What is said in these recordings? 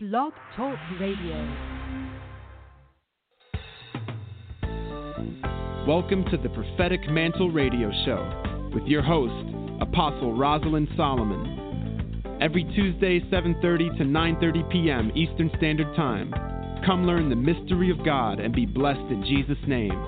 Blog Talk Radio. Welcome to the Prophetic Mantle Radio Show with your host, Apostle Rosalind Solomon. Every Tuesday, 7:30 to 9:30 p.m. Eastern Standard Time. Come learn the mystery of God and be blessed in Jesus' name.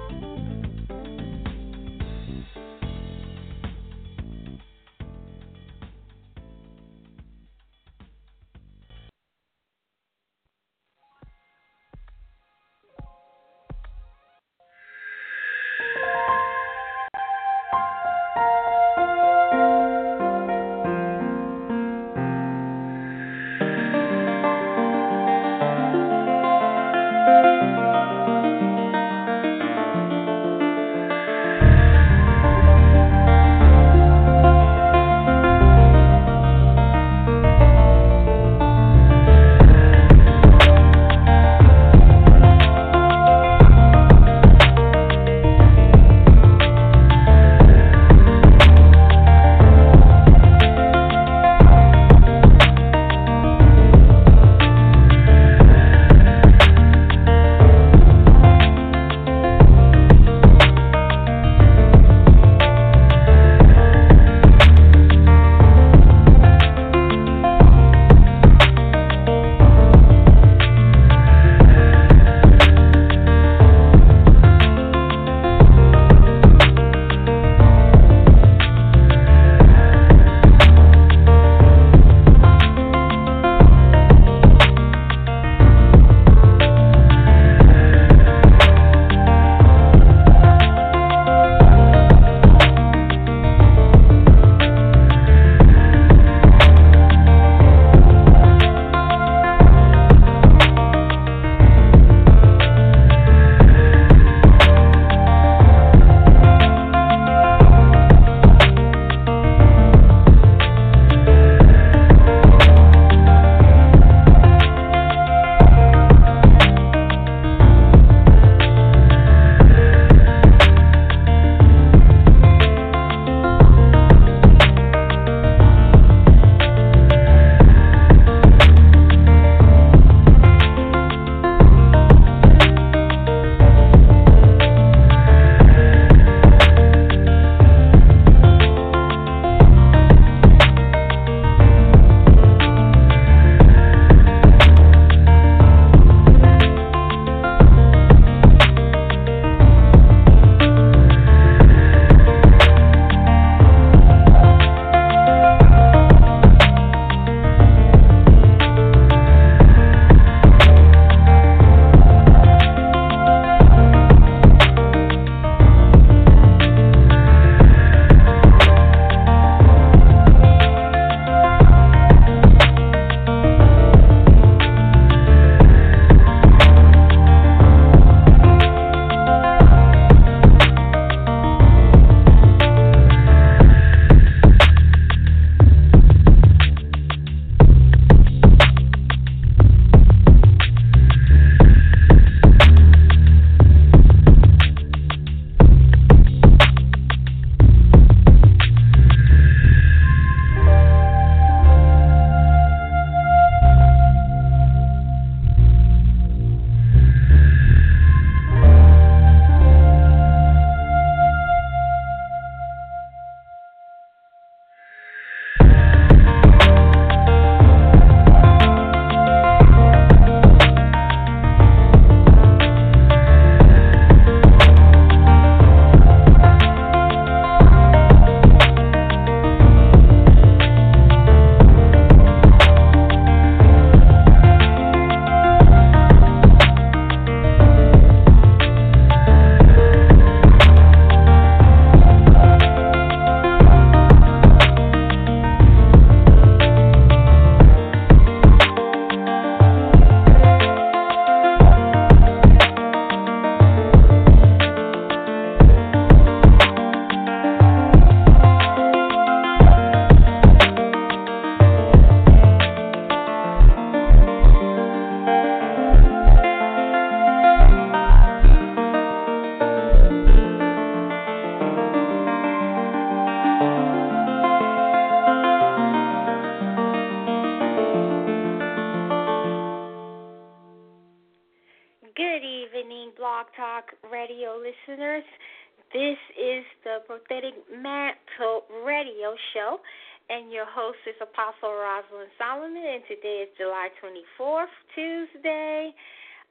Rosalind Solomon, and today is July 24th, Tuesday,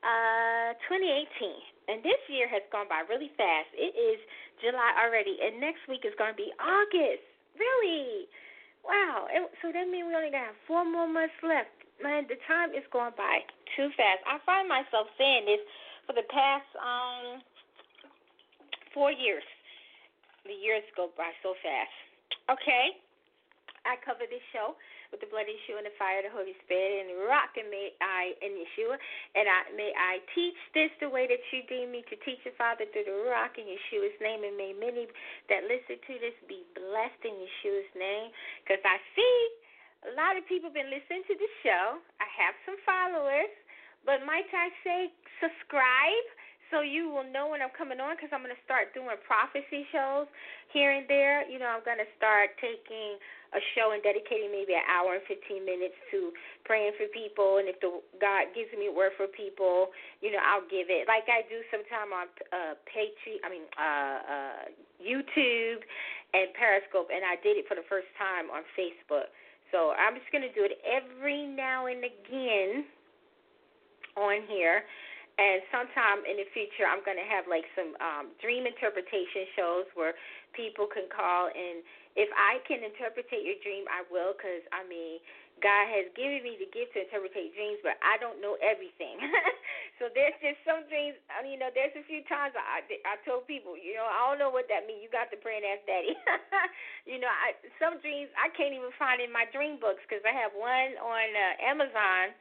uh, 2018. And this year has gone by really fast. It is July already, and next week is going to be August. Really? Wow. So that means we only got four more months left man, the time is going by too fast. I find myself saying this for the past um four years. The years go by so fast. Okay, I cover this show with the blood of Yeshua and the fire of the Holy Spirit and rock and may I in Yeshua and I may I teach this the way that you deem me to teach it, Father, through the rock in Yeshua's name and may many that listen to this be blessed in Yeshua's name. Because I see a lot of people been listening to the show. I have some followers, but might I say subscribe so you will know when I'm coming on because I'm going to start doing prophecy shows here and there. You know, I'm going to start taking a show and dedicating maybe an hour and 15 minutes to praying for people. And if the God gives me a word for people, you know, I'll give it like I do sometime on uh, Patreon. I mean, uh, uh, YouTube and Periscope, and I did it for the first time on Facebook. So I'm just going to do it every now and again on here. And sometime in the future, I'm going to have like some um, dream interpretation shows where people can call. And if I can interpret your dream, I will, because I mean, God has given me the gift to interpret dreams, but I don't know everything. so there's just some dreams. I you know, there's a few times I I told people, you know, I don't know what that means. You got to pray and ask Daddy. you know, I some dreams I can't even find in my dream books because I have one on uh, Amazon,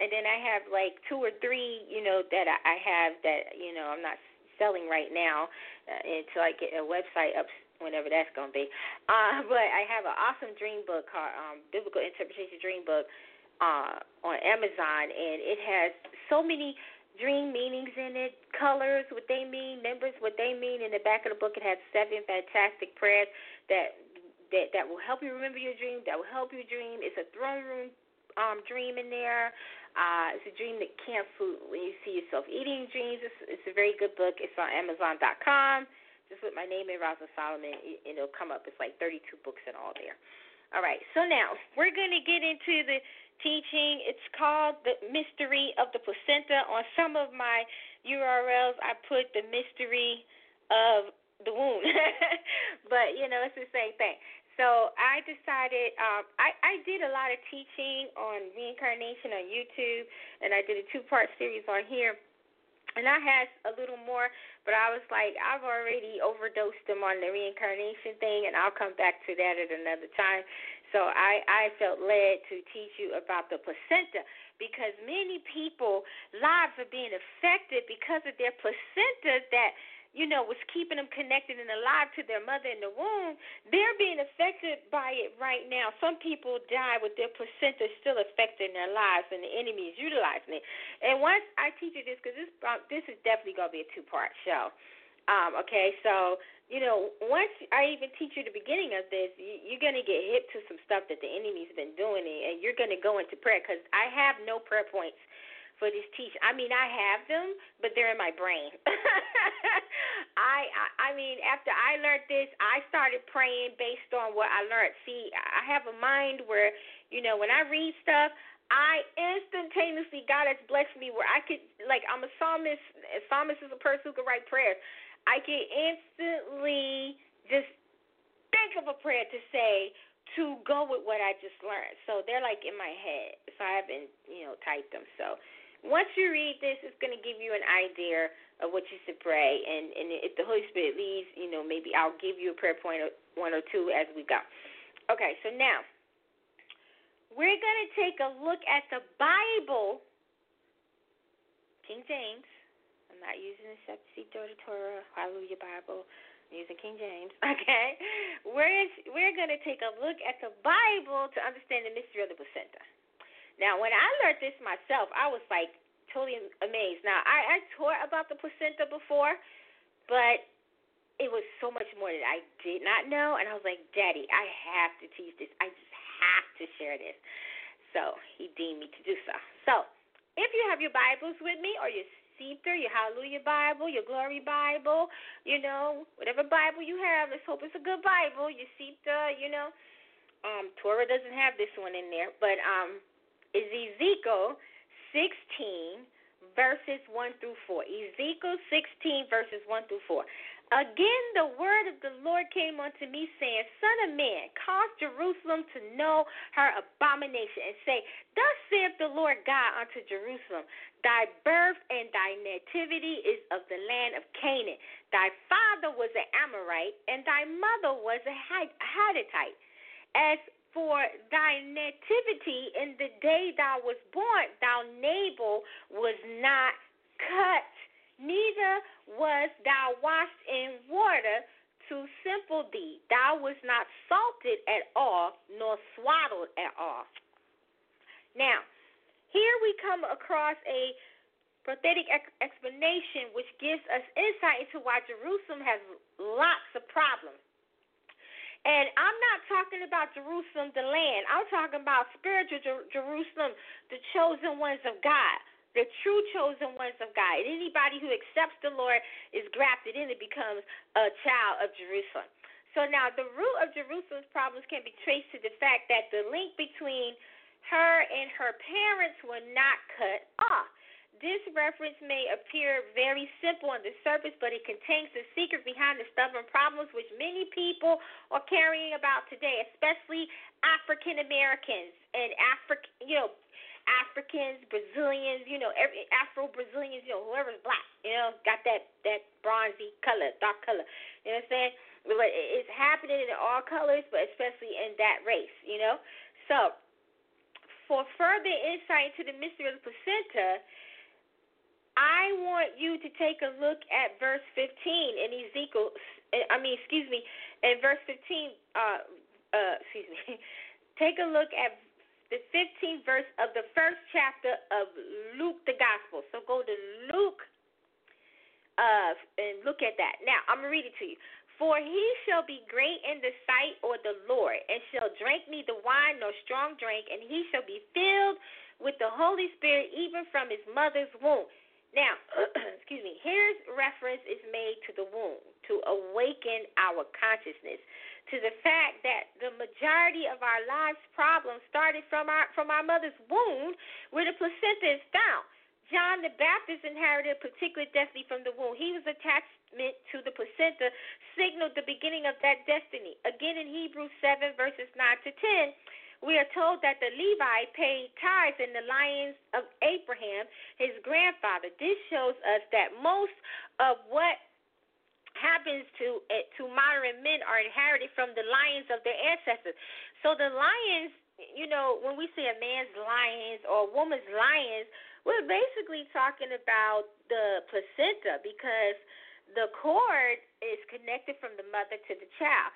and then I have like two or three, you know, that I, have that you know I'm not selling right now uh, until I get a website up whenever that's going to be. Uh, but I have an awesome dream book called um, Biblical Interpretation Dream Book uh, on Amazon, and it has so many dream meanings in it, colors, what they mean, numbers, what they mean. In the back of the book, it has seven fantastic prayers that that that will help you remember your dream, that will help you dream. It's a throne room um, dream in there. Uh, it's a dream that can't fool when you see yourself eating dreams. It's, it's a very good book. It's on Amazon.com. Just put my name in, Rosa Solomon, and it'll come up. It's like 32 books in all there. All right, so now we're going to get into the teaching. It's called The Mystery of the Placenta. On some of my URLs, I put the mystery of the womb. but, you know, it's the same thing. So I decided um, I, I did a lot of teaching on reincarnation on YouTube, and I did a two part series on here and I had a little more, but I was like, I've already overdosed them on the reincarnation thing, and I'll come back to that at another time. So I, I felt led to teach you about the placenta because many people lives are being affected because of their placenta that you know, was keeping them connected and alive to their mother in the womb, they're being affected by it right now. Some people die with their placenta still affecting their lives, and the enemy is utilizing it. And once I teach you this, because this um, this is definitely to be a two part show. Um, okay, so you know, once I even teach you the beginning of this, you, you're to get hit to some stuff that the enemy's been doing, and you're to go into prayer because I have no prayer points for this teach. I mean, I have them, but they're in my brain. I, I I mean, after I learned this, I started praying based on what I learned. See, I have a mind where, you know, when I read stuff, I instantaneously God has blessed me where I could like I'm a psalmist. A psalmist is a person who can write prayers. I can instantly just think of a prayer to say to go with what I just learned. So they're like in my head. So I haven't, you know, typed them. So once you read this, it's going to give you an idea of what you should pray. And, and if the Holy Spirit leads, you know, maybe I'll give you a prayer point or one or two as we go. Okay, so now we're going to take a look at the Bible, King James. I'm not using the Septuagint or Torah, Hallelujah Bible. I'm using King James. Okay, we're we're going to take a look at the Bible to understand the mystery of the placenta. Now, when I learned this myself, I was like totally amazed. Now, I, I taught about the placenta before, but it was so much more that I did not know. And I was like, Daddy, I have to teach this. I just have to share this. So he deemed me to do so. So if you have your Bibles with me or your Sefer, your Hallelujah Bible, your Glory Bible, you know, whatever Bible you have. Let's hope it's a good Bible. Your Sefer, you know. Um, Torah doesn't have this one in there, but um, is Ezekiel 16 verses 1 through 4. Ezekiel 16 verses 1 through 4. Again, the word of the Lord came unto me, saying, Son of man, cause Jerusalem to know her abomination, and say, Thus saith the Lord God unto Jerusalem, Thy birth and thy nativity is of the land of Canaan. Thy father was an Amorite, and thy mother was a Hittite. As for thy nativity in the day thou was born, thou navel was not cut neither was thou washed in water to simple thee. Thou was not salted at all, nor swaddled at all. Now, here we come across a prophetic explanation which gives us insight into why Jerusalem has lots of problems. And I'm not talking about Jerusalem, the land. I'm talking about spiritual Jerusalem, the chosen ones of God the true chosen ones of God. And Anybody who accepts the Lord is grafted in and becomes a child of Jerusalem. So now the root of Jerusalem's problems can be traced to the fact that the link between her and her parents were not cut off. This reference may appear very simple on the surface, but it contains the secret behind the stubborn problems which many people are carrying about today, especially African Americans and African, you know, Africans, Brazilians, you know, every Afro Brazilians, you know, whoever's black, you know, got that that bronzy color, dark color. You know what I'm saying? But it's happening in all colors, but especially in that race, you know. So, for further insight into the mystery of the placenta, I want you to take a look at verse 15 in Ezekiel. I mean, excuse me, in verse 15. Uh, uh, excuse me. Take a look at the 15th verse of the first chapter of Luke the Gospel. So go to Luke uh, and look at that. Now, I'm going to read it to you. For he shall be great in the sight of the Lord, and shall drink neither wine nor strong drink, and he shall be filled with the Holy Spirit even from his mother's womb. Now, excuse me, here's reference is made to the womb to awaken our consciousness to the fact that the majority of our lives' problems started from our from our mother's womb, where the placenta is found. John the Baptist inherited a particular destiny from the womb. He was attachment to the placenta, signaled the beginning of that destiny. Again, in Hebrews 7, verses 9 to 10, we are told that the Levi paid tithes in the lions of Abraham, his grandfather. This shows us that most of what happens to uh, to modern men are inherited from the lions of their ancestors. So the lions, you know, when we say a man's lions or a woman's lions, we're basically talking about the placenta because the cord is connected from the mother to the child,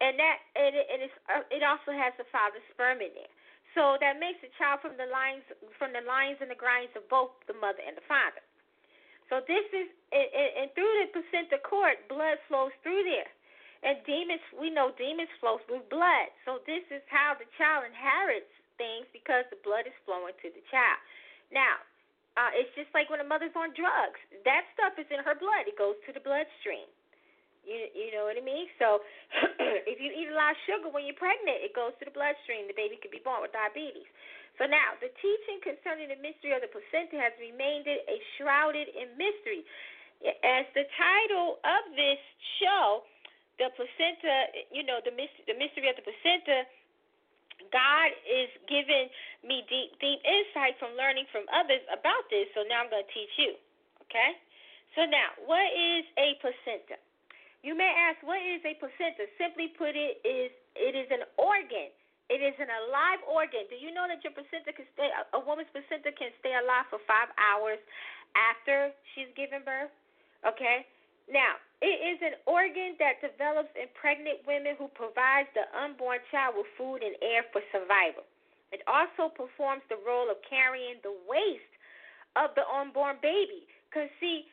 and that and it, and it's, uh, it also has the father's sperm in there. So that makes the child from the lines from the lines and the grinds of both the mother and the father. So this is, and, and through the placenta cord, blood flows through there. And demons, we know demons flow through blood. So this is how the child inherits things because the blood is flowing to the child. Now, uh, it's just like when a mother's on drugs. That stuff is in her blood. It goes to the bloodstream. You you know what I mean? So if you eat a lot of sugar when you're pregnant, it goes to the bloodstream. The baby could be born with diabetes. So now, the teaching concerning the mystery of the placenta has remained a shrouded in mystery. As the title of this show, the placenta, you know, the mystery, the mystery of the placenta, God is giving me deep, deep insight from learning from others about this. So now I'm going to teach you. Okay? So now, what is a placenta? You may ask, what is a placenta? Simply put, it is it is an organ it is an alive organ. Do you know that your placenta can stay, a woman's placenta can stay alive for five hours after she's given birth? Okay? Now, it is an organ that develops in pregnant women who provides the unborn child with food and air for survival. It also performs the role of carrying the waste of the unborn baby. Because, see,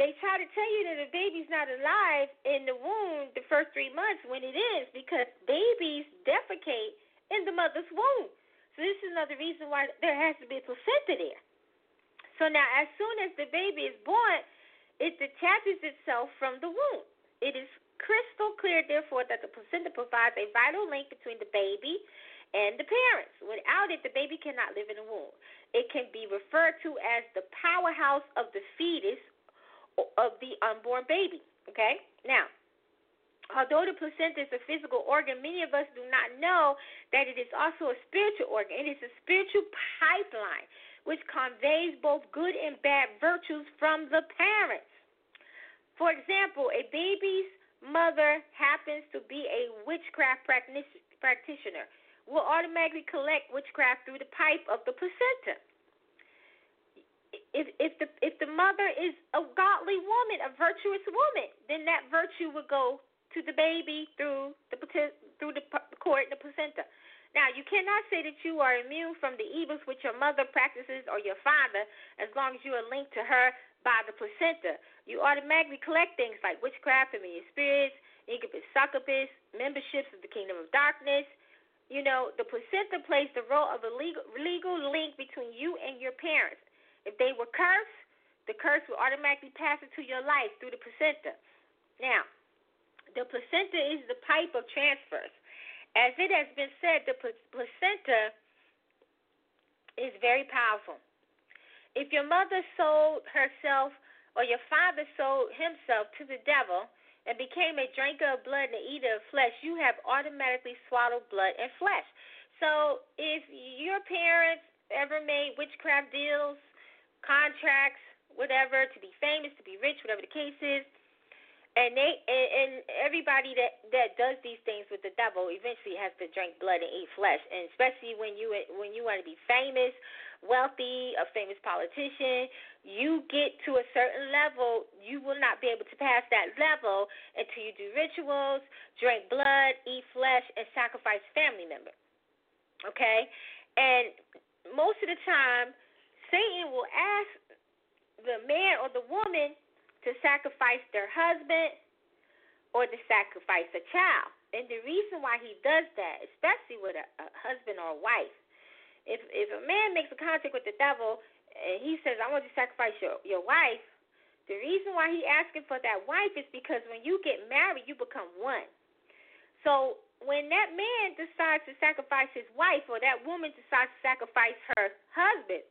they try to tell you that the baby's not alive in the womb the first three months when it is because babies defecate in the mother's womb. So this is another reason why there has to be a placenta there. So now, as soon as the baby is born, it detaches itself from the womb. It is crystal clear, therefore, that the placenta provides a vital link between the baby and the parents. Without it, the baby cannot live in the womb. It can be referred to as the powerhouse of the fetus of the unborn baby. Okay? Now, although the placenta is a physical organ, many of us do not know that it is also a spiritual organ. It is a spiritual pipeline which conveys both good and bad virtues from the parents. For example, a baby's mother happens to be a witchcraft practitioner, will automatically collect witchcraft through the pipe of the placenta. If if the if the mother is a godly woman, a virtuous woman, then that virtue would go to the baby through the through the cord, the placenta. Now, you cannot say that you are immune from the evils which your mother practices or your father as long as you are linked to her by the placenta. You automatically collect things like witchcraft, familiar spirits, incubus, succubus, memberships of the kingdom of darkness. You know, the placenta plays the role of a legal, legal link between you and your parents. If they were cursed, the curse will automatically pass into your life through the placenta. Now, the placenta is the pipe of transfers. As it has been said, the placenta is very powerful. If your mother sold herself or your father sold himself to the devil and became a drinker of blood and an eater of flesh, you have automatically swallowed blood and flesh. So if your parents ever made witchcraft deals, contracts, whatever, to be famous, to be rich, whatever the case is, and they and, and everybody that that does these things with the devil eventually has to drink blood and eat flesh. And especially when you when you want to be famous wealthy a famous politician you get to a certain level you will not be able to pass that level until you do rituals drink blood eat flesh and sacrifice family member. Okay? And most of the time satan will ask the man or the woman to sacrifice their husband or to sacrifice a child. And the reason why he does that, especially with a, a husband or a wife, if if a man makes a contract with the devil and he says, I want to sacrifice your, your wife, the reason why he asking for that wife is because when you get married, you become one. So when that man decides to sacrifice his wife or that woman decides to sacrifice her husband,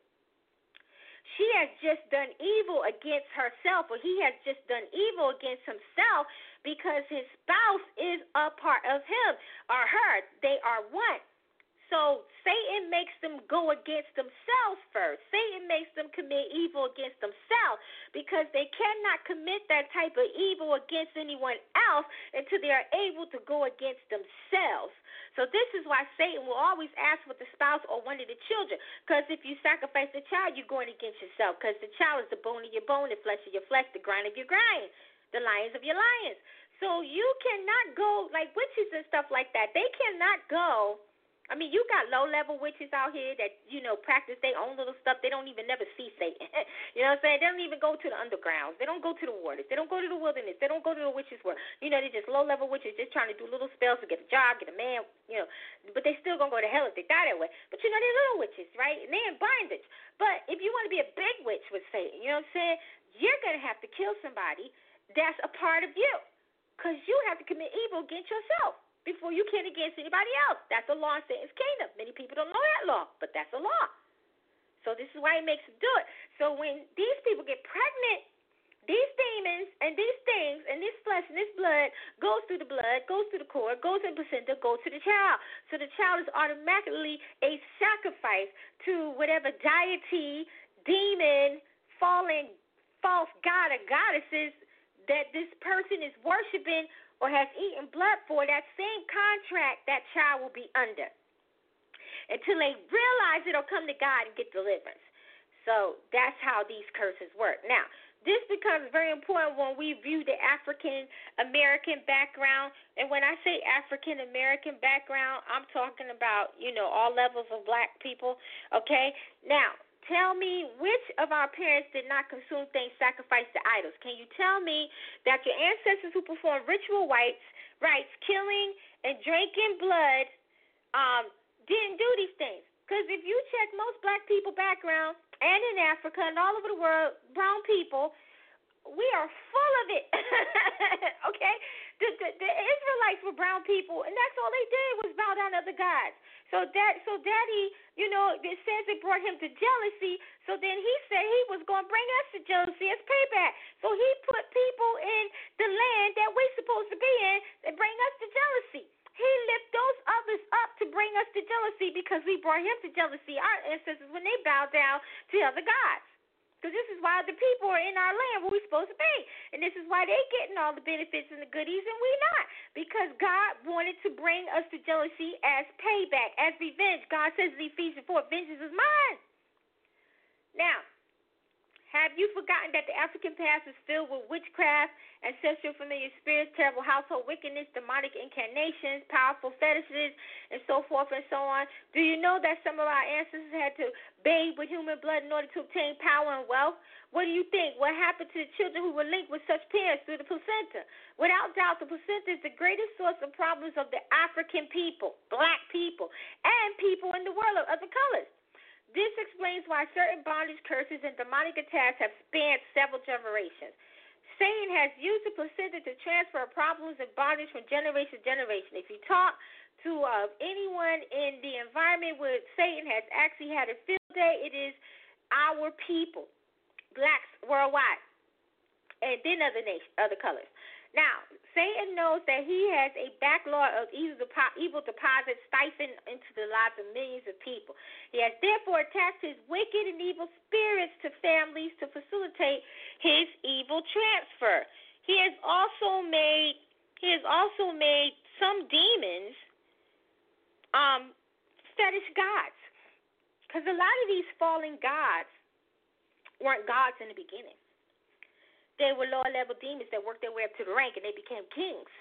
she has just done evil against herself, or he has just done evil against himself because his spouse is a part of him or her. They are one. So Satan makes them go against themselves first. Satan makes them commit evil against themselves because they cannot commit that type of evil against anyone else until they are able to go against themselves. So this is why Satan will always ask for the spouse or one of the children. Because if you sacrifice the child, you're going against yourself. Because the child is the bone of your bone, the flesh of your flesh, the grind of your grind, the lions of your lions. So you cannot go like witches and stuff like that. They cannot go I mean, you got low level witches out here that, you know, practice their own little stuff. They don't even never see Satan. you know what I'm saying? They don't even go to the undergrounds. They don't go to the waters. They don't go to the wilderness. They don't go to the witches' world. You know, they're just low level witches just trying to do little spells to get a job, get a man, you know. But they still gonna go to hell if they die that way. But you know, they're little witches, right? And they're in bondage. But if you want to be a big witch with Satan, you know what I'm saying? You're gonna have to kill somebody that's a part of you. Because you have to commit evil against yourself before you can against anybody else. That's the law in Satan's kingdom. Many people don't know that law, but that's a law. So this is why he makes them do it. So when these people get pregnant, these demons and these things and this flesh and this blood goes through the blood, goes through the cord, goes in placenta, goes to the child. So the child is automatically a sacrifice to whatever deity, demon, fallen, false god or goddesses that this person is worshiping or has eaten blood for, that same contract that child will be under until they realize it or come to God and get deliverance. So that's how these curses work. Now, this becomes very important when we view the African American background. And when I say African American background, I'm talking about, you know, all levels of black people. Okay? Now, tell me which of our parents did not consume things sacrificed to idols? Can you tell me that your ancestors who performed ritual rites, rites, killing and drinking blood, um, didn't do these things? Because if you check most black people background and in Africa and all over the world, brown people, we are full of it. okay? The, the, the Israelites were brown people, and that's all they did was bow down to other gods. So that so daddy, you know, it says it brought him to jealousy. So then he said he was going to bring us to jealousy as payback. So he put people in the land that we're supposed to be in and bring us to jealousy. He lift those others up to bring us to jealousy because we brought him to jealousy. Our ancestors when they bowed down to other gods. Because this is why the people are in our land where we're supposed to be. And this is why they're getting all the benefits and the goodies and we not. Because God wanted to bring us to jealousy as payback, as revenge. God says in Ephesians 4, vengeance is mine. Now, have you forgotten that the African past is filled with witchcraft, ancestral familiar spirits, terrible household wickedness, demonic incarnations, powerful fetishes, and so forth and so on? Do you know that some of our ancestors had to bathe with human blood in order to obtain power and wealth? What do you think? What happened to the children who were linked with such parents through the placenta? Without doubt, the placenta is the greatest source of problems of the African people, black people, and people in the world of other colors. This explains why certain bondage curses and demonic attacks have spanned several generations. Satan has used the placenta to transfer problems and bondage from generation to generation. If you talk to uh, anyone in the environment where Satan has actually had a field day, it is our people, blacks worldwide, and then other nation, other colors. Now, Satan knows that he has a backlog of evil deposits stifling into the lives of millions of people. He has therefore attached his wicked and evil spirits to families to facilitate his evil transfer. He has also made he has also made some demons um fetish gods. Because a lot of these fallen gods weren't gods in the beginning. They were lower level demons that worked their way up to the rank and they became kings.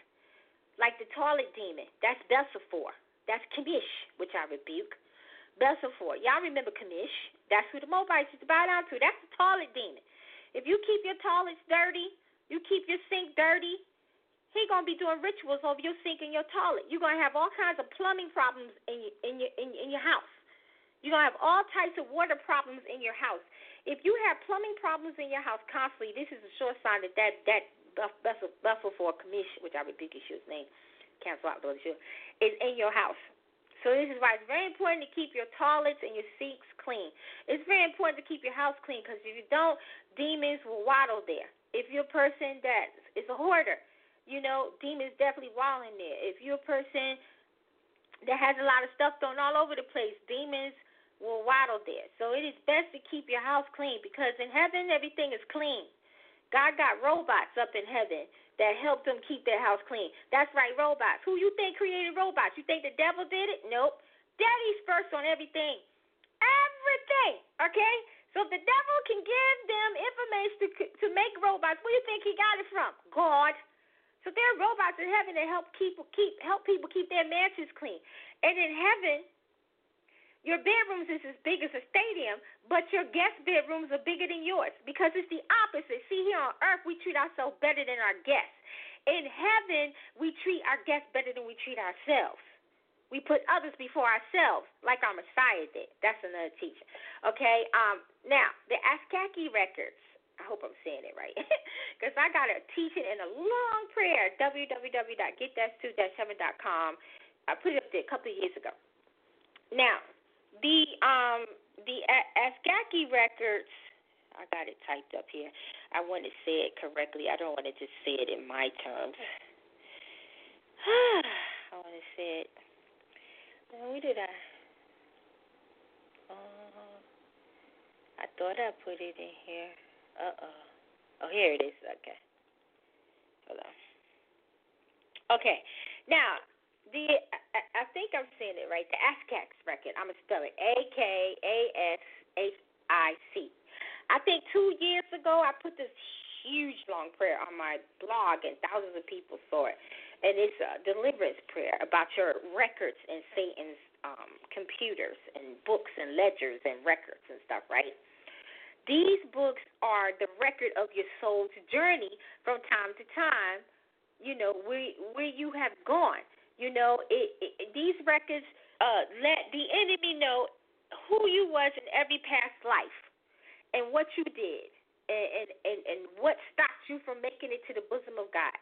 Like the Talit demon, that's Belsephor. That's Kamish, which I rebuke. Belsephor. Y'all remember Kamish? That's who the Moabites used to bow down to. That's the Talit demon. If you keep your toilets dirty, you keep your sink dirty, he gonna be doing rituals over your sink and your toilet. You're gonna have all kinds of plumbing problems in your in your in, in your house. You're gonna have all types of water problems in your house. If you have plumbing problems in your house constantly, this is a sure sign that that that vessel vessel for a commission, which I repeat his name, cancel out the other is in your house. So this is why it's very important to keep your toilets and your sinks clean. It's very important to keep your house clean because if you don't, demons will waddle there. If you're a person that is a hoarder, you know, demons definitely waddle in there. If you're a person that has a lot of stuff thrown all over the place, demons will waddle there. So it is best to keep your house clean because in heaven everything is clean. God got robots up in heaven that help them keep their house clean. That's right, robots. Who you think created robots? You think the devil did it? Nope. Daddy's first on everything. Everything. Okay? So if the devil can give them information to to make robots, where do you think he got it from? God. So there are robots in heaven that help keep keep help people keep their mansions clean. And in heaven, your bedrooms is as big as a stadium, but your guest bedrooms are bigger than yours because it's the opposite. See, here on earth, we treat ourselves better than our guests. In heaven, we treat our guests better than we treat ourselves. We put others before ourselves, like our Messiah did. That's another teaching. Okay. Um. Now, the Askaki records. I hope I'm saying it right, because I got a teaching in a long prayer. www.getthatstu-7.com. I put it up there a couple of years ago. Now, the um the Askaki records. I got it typed up here. I want to say it correctly. I don't want to just say it in my terms. I want to say it. Where did I? Uh, I thought I put it in here. Uh oh. Oh, here it is. Okay. Hold on. Okay. Now, the I, I think I'm saying it right. The Askax record. I'm gonna spell it A K A S H I C. I think two years ago I put this huge long prayer on my blog and thousands of people saw it. And it's a deliverance prayer about your records and Satan's um, computers and books and ledgers and records and stuff, right? These books are the record of your soul's journey from time to time, you know, where where you have gone. You know, it, it, these records uh, let the enemy know who you was in every past life and what you did and, and, and what stopped you from making it to the bosom of God.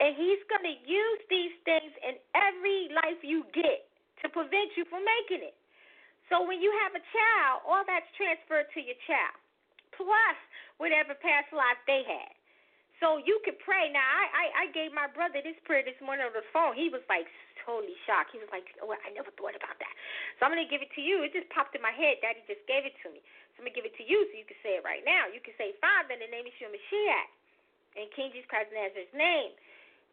And He's going to use these things in every life you get to prevent you from making it. So when you have a child, all that's transferred to your child, plus whatever past life they had. So you could pray. Now I, I I gave my brother this prayer this morning on the phone. He was like totally shocked. He was like, "Oh, I never thought about that." So I'm gonna give it to you. It just popped in my head. Daddy just gave it to me. So I'm gonna give it to you so you can say it right now. You can say, Father, in the name of Yeshua Mashiach, in King Jesus Christ Nazareth's name,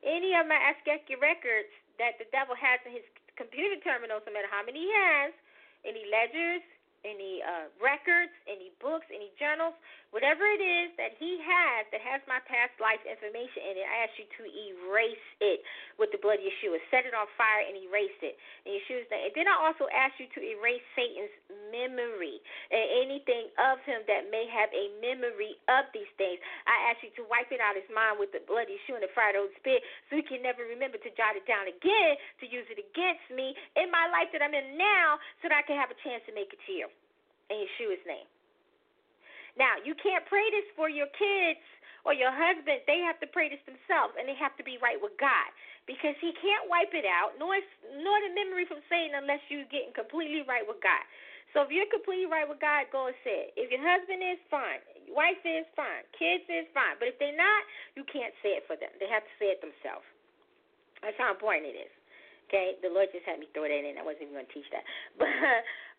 any of my Askeki records that the devil has in his computer terminals, no matter how many he has, any ledgers, any uh, records, any books, any journals, whatever it is that he has that has my past life information in it, I ask you to erase it with the blood of Yeshua. Set it on fire and erase it. In Yeshua's name. And then I also ask you to erase Satan's memory and anything of him that may have a memory of these things. I ask you to wipe it out of his mind with the blood of Yeshua and the fire Holy Spirit so he can never remember to jot it down again to use it against me in my life that I'm in now so that I can have a chance to make it to you. In Yeshua's name. Now, you can't pray this for your kids or your husband. They have to pray this themselves, and they have to be right with God because He can't wipe it out, nor nor the memory from Satan unless you're getting completely right with God. So if you're completely right with God, go and say it. If your husband is fine, your wife is fine, kids is fine. But if they're not, you can't say it for them. They have to say it themselves. That's how important it is. Okay, the Lord just had me throw that in. I wasn't even going to teach that. But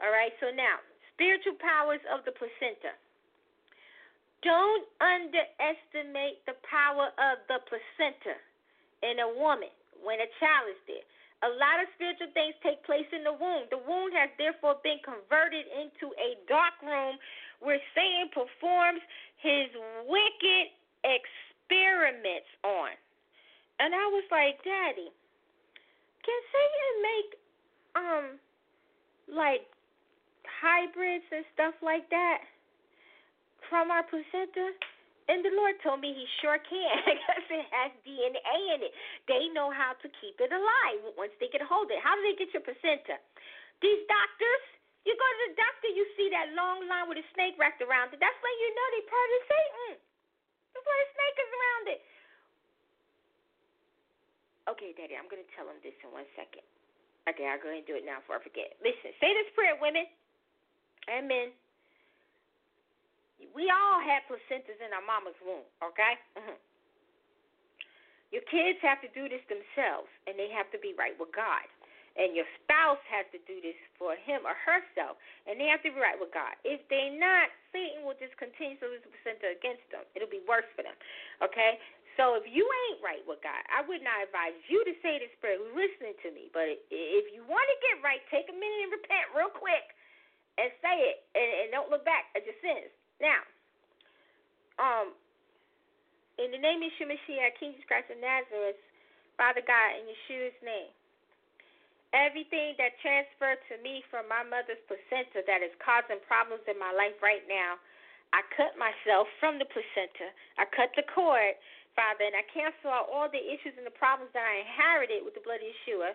all right, so now spiritual powers of the placenta. Don't underestimate the power of the placenta in a woman when a child is there. A lot of spiritual things take place in the womb. The womb has therefore been converted into a dark room where Satan performs his wicked experiments on. And I was like, Daddy, can Satan make um like hybrids and stuff like that? From our placenta? And the Lord told me He sure can because it has DNA in it. They know how to keep it alive once they a hold it. How do they get your placenta? These doctors, you go to the doctor, you see that long line with a snake wrapped around it. That's when you know they're part of Satan. That's why a snake is around it. Okay, Daddy, I'm going to tell him this in one second. Okay, I'll go ahead and do it now before I forget. Listen, say this prayer, women and men we all had placentas in our mama's womb, okay? Mm-hmm. Your kids have to do this themselves, and they have to be right with God. And your spouse has to do this for him or herself, and they have to be right with God. If they're not, Satan will just continue to the placenta against them. It'll be worse for them, okay? So if you ain't right with God, I would not advise you to say this prayer. Listening to me? But if you want to get right, take a minute and repent real quick, and say it, and, and don't look back at your sins. Now, um, in the name of Yeshua Mashiach, King Jesus Christ of Nazareth, Father God, in Yeshua's name, everything that transferred to me from my mother's placenta that is causing problems in my life right now, I cut myself from the placenta. I cut the cord, Father, and I cancel out all the issues and the problems that I inherited with the blood of Yeshua.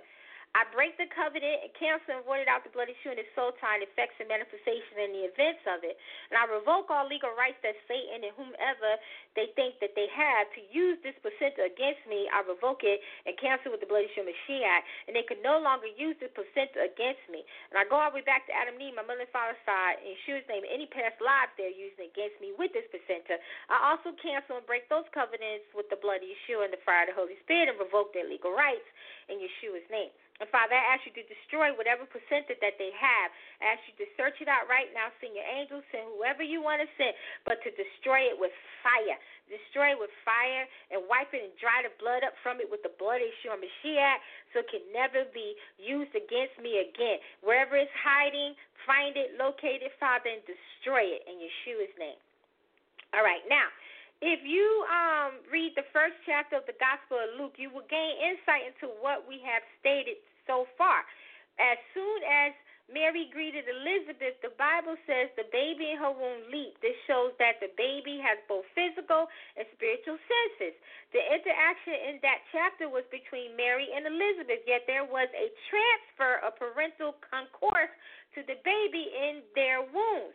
I break the covenant and cancel and void out the bloody shoe and its soul tie and effects and manifestation and the events of it. And I revoke all legal rights that Satan and whomever they think that they have to use this placenta against me. I revoke it and cancel with the bloody shoe Mashiach. And they can no longer use this placenta against me. And I go all the way back to Adam and Eve, my mother and father's side, in Yeshua's name, any past lives they're using against me with this placenta. I also cancel and break those covenants with the blood of Yeshua and the fire of the Holy Spirit and revoke their legal rights in Yeshua's name. And Father, I ask you to destroy whatever percentage that they have. I ask you to search it out right now. Send your angels, send whoever you want to send, but to destroy it with fire. Destroy it with fire and wipe it and dry the blood up from it with the blood of Yeshua Mashiach so it can never be used against me again. Wherever it's hiding, find it, locate it, Father, and destroy it in Yeshua's name. All right, now if you um, read the first chapter of the Gospel of Luke, you will gain insight into what we have stated so far. As soon as Mary greeted Elizabeth, the Bible says the baby in her womb leaped. This shows that the baby has both physical and spiritual senses. The interaction in that chapter was between Mary and Elizabeth, yet there was a transfer of parental concourse to the baby in their womb.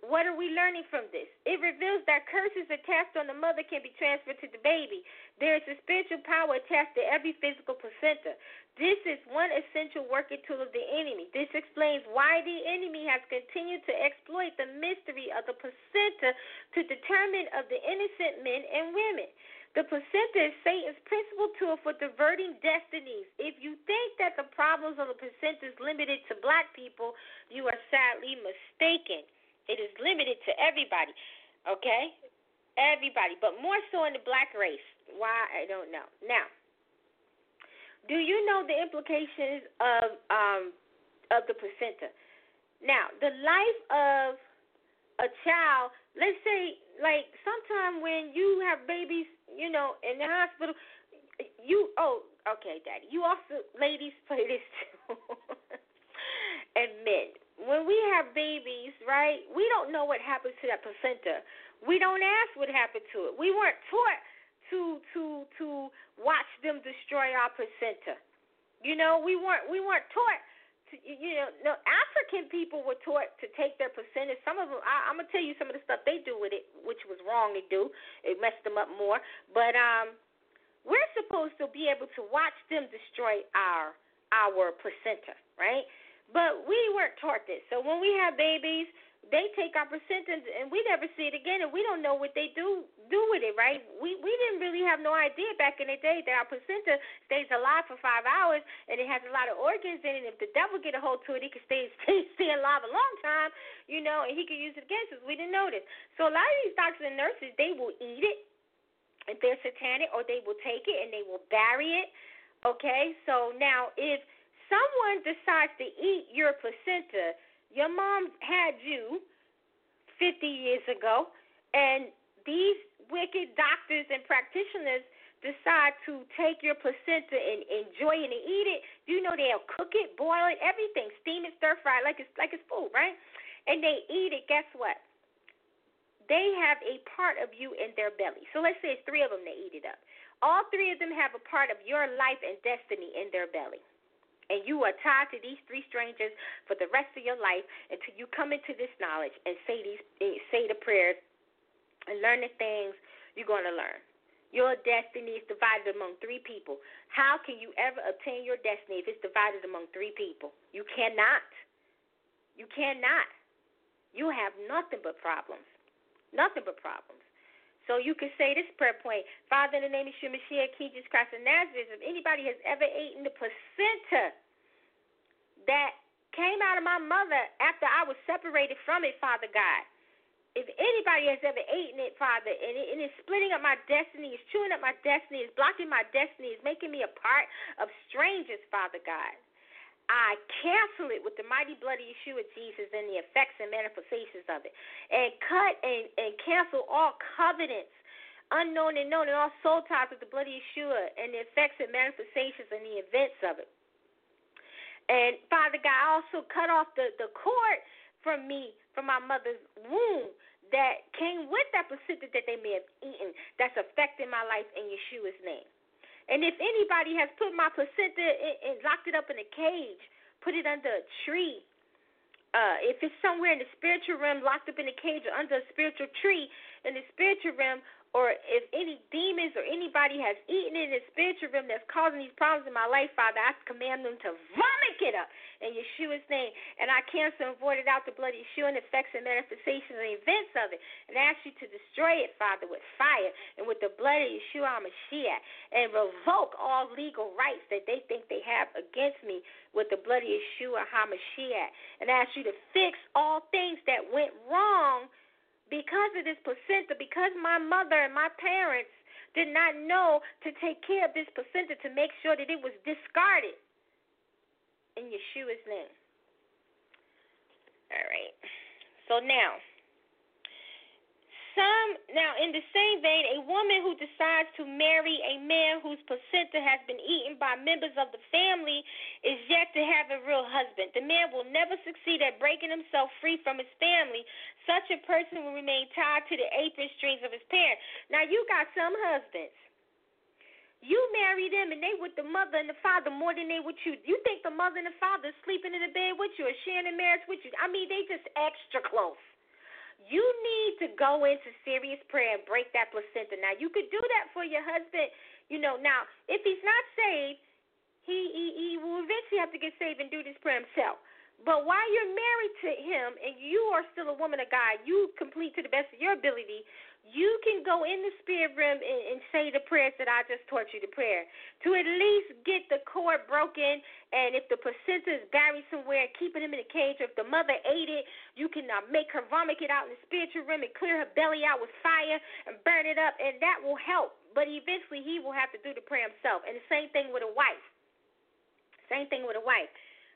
What are we learning from this? It reveals that curses attached on the mother can be transferred to the baby. There is a spiritual power attached to every physical placenta. This is one essential working tool of the enemy. This explains why the enemy has continued to exploit the mystery of the placenta to determine of the innocent men and women. The placenta is Satan's principal tool for diverting destinies. If you think that the problems of the placenta is limited to black people, you are sadly mistaken. It is limited to everybody, okay? Everybody, but more so in the black race. Why I don't know. Now, do you know the implications of um of the placenta? Now, the life of a child, let's say like sometime when you have babies, you know, in the hospital, you oh, okay, daddy. You also ladies play this too. and men when we have babies, right, we don't know what happens to that placenta. We don't ask what happened to it. We weren't taught to to to watch them destroy our placenta. You know, we weren't we weren't taught to you know, no African people were taught to take their placenta. Some of them I, I'm gonna tell you some of the stuff they do with it, which was wrong to do. It messed them up more. But um we're supposed to be able to watch them destroy our our placenta, right? But we weren't taught this. So when we have babies, they take our placenta and we never see it again and we don't know what they do do with it, right? We we didn't really have no idea back in the day that our placenta stays alive for five hours and it has a lot of organs in it. If the devil get a hold to it, he could stay stay, stay alive a long time, you know, and he could use it against us. We didn't know this. So a lot of these doctors and nurses they will eat it if they're satanic or they will take it and they will bury it. Okay? So now if someone decides to eat your placenta, your mom had you 50 years ago, and these wicked doctors and practitioners decide to take your placenta and enjoy it and eat it, you know they'll cook it, boil it, everything, steam it, stir fry it like it's like it's food, right? And they eat it. Guess what? They have a part of you in their belly. So let's say it's three of them that eat it up. All three of them have a part of your life and destiny in their belly and you are tied to these three strangers for the rest of your life until you come into this knowledge and say these say the prayers and learn the things you're going to learn. Your destiny is divided among three people. How can you ever obtain your destiny if it's divided among three people? You cannot. You cannot. You have nothing but problems. Nothing but problems. So you can say this prayer point Father, in the name of Yeshua Mashiach, Jesus Christ of Nazareth, if anybody has ever eaten the placenta that came out of my mother after I was separated from it, Father God, if anybody has ever eaten it, Father, and, it, and it's splitting up my destiny, it's chewing up my destiny, it's blocking my destiny, it's making me a part of strangers, Father God. I cancel it with the mighty blood of Yeshua Jesus and the effects and manifestations of it. And cut and, and cancel all covenants, unknown and known, and all soul ties with the blood of Yeshua and the effects and manifestations and the events of it. And Father God, I also cut off the, the cord from me, from my mother's womb that came with that placenta that they may have eaten that's affecting my life in Yeshua's name. And if anybody has put my placenta and, locked it up in a cage, put it under a tree, uh, if it's somewhere in the spiritual realm, locked up in a cage or under a spiritual tree in the spiritual realm, or if any demons or anybody has eaten in the spiritual realm that's causing these problems in my life, Father, I command them to vomit it up in Yeshua's name. And I cancel and void it out the blood of Yeshua and effects and manifestations and events of it. And ask you to destroy it, Father, with fire and with the blood of Yeshua HaMashiach. And revoke all legal rights that they think they have against me with the blood of Yeshua HaMashiach. And ask you to fix all things that went wrong because of this placenta, because my mother and my parents did not know to take care of this placenta to make sure that it was discarded in Yeshua's name. All right. So now, some now in the same vein, a woman who decides to marry a man whose placenta has been eaten by members of the family is yet to have a real husband. The man will never succeed at breaking himself free from his family. Such a person will remain tied to the apron strings of his parents. Now you got some husbands. You marry them and they with the mother and the father more than they with you. You think the mother and the father sleeping in the bed with you or sharing a marriage with you? I mean, they just extra close. You need to go into serious prayer and break that placenta. Now, you could do that for your husband. You know, now, if he's not saved, he, he, he will eventually have to get saved and do this prayer himself. But while you're married to him and you are still a woman of God, you complete to the best of your ability you can go in the spirit realm and, and say the prayers that I just taught you to pray to at least get the cord broken. And if the placenta is buried somewhere, keeping him in a cage. If the mother ate it, you can uh, make her vomit it out in the spiritual realm and clear her belly out with fire and burn it up, and that will help. But eventually, he will have to do the prayer himself. And the same thing with a wife. Same thing with a wife.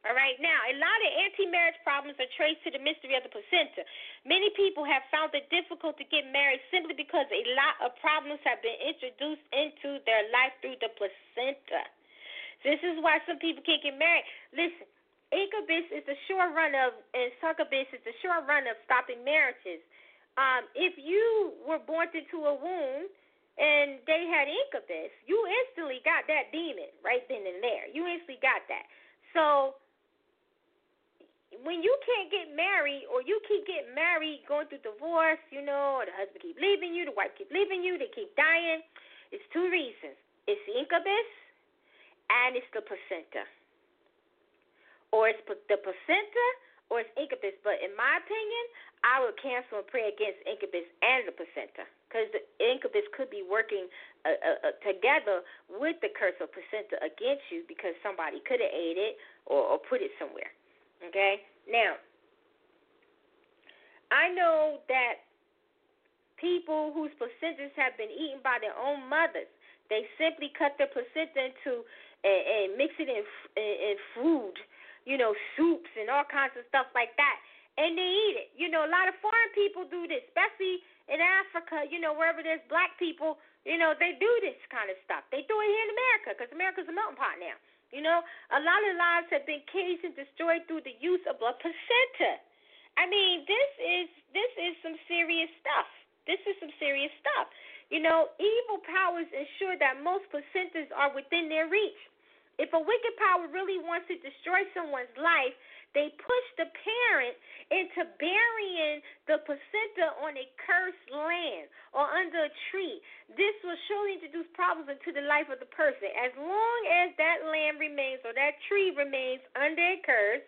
All right, now, a lot of anti marriage problems are traced to the mystery of the placenta. Many people have found it difficult to get married simply because a lot of problems have been introduced into their life through the placenta. This is why some people can't get married. Listen, incubus is the short run of, and succubus is the short run of stopping marriages. Um, if you were born into a womb and they had incubus, you instantly got that demon right then and there. You instantly got that. So when you can't get married or you keep getting married, going through divorce, you know, or the husband keep leaving you, the wife keep leaving you, they keep dying, it's two reasons. It's the incubus and it's the placenta. Or it's the placenta or it's incubus. But in my opinion, I would cancel and pray against incubus and the placenta because the incubus could be working uh, uh, uh, together with the curse of placenta against you because somebody could have ate it or, or put it somewhere. Okay? Now, I know that people whose placentas have been eaten by their own mothers, they simply cut their placenta into and, and mix it in, in in food, you know, soups and all kinds of stuff like that, and they eat it. You know, a lot of foreign people do this, especially in Africa. You know, wherever there's black people, you know, they do this kind of stuff. They do it here in America because America's a melting pot now. You know, a lot of lives have been caged and destroyed through the use of a placenta. I mean, this is this is some serious stuff. This is some serious stuff. You know, evil powers ensure that most placentas are within their reach. If a wicked power really wants to destroy someone's life, they push the parent into burying the placenta on a cursed land or under a tree. This will surely introduce problems into the life of the person. As long as that land remains or that tree remains under a curse,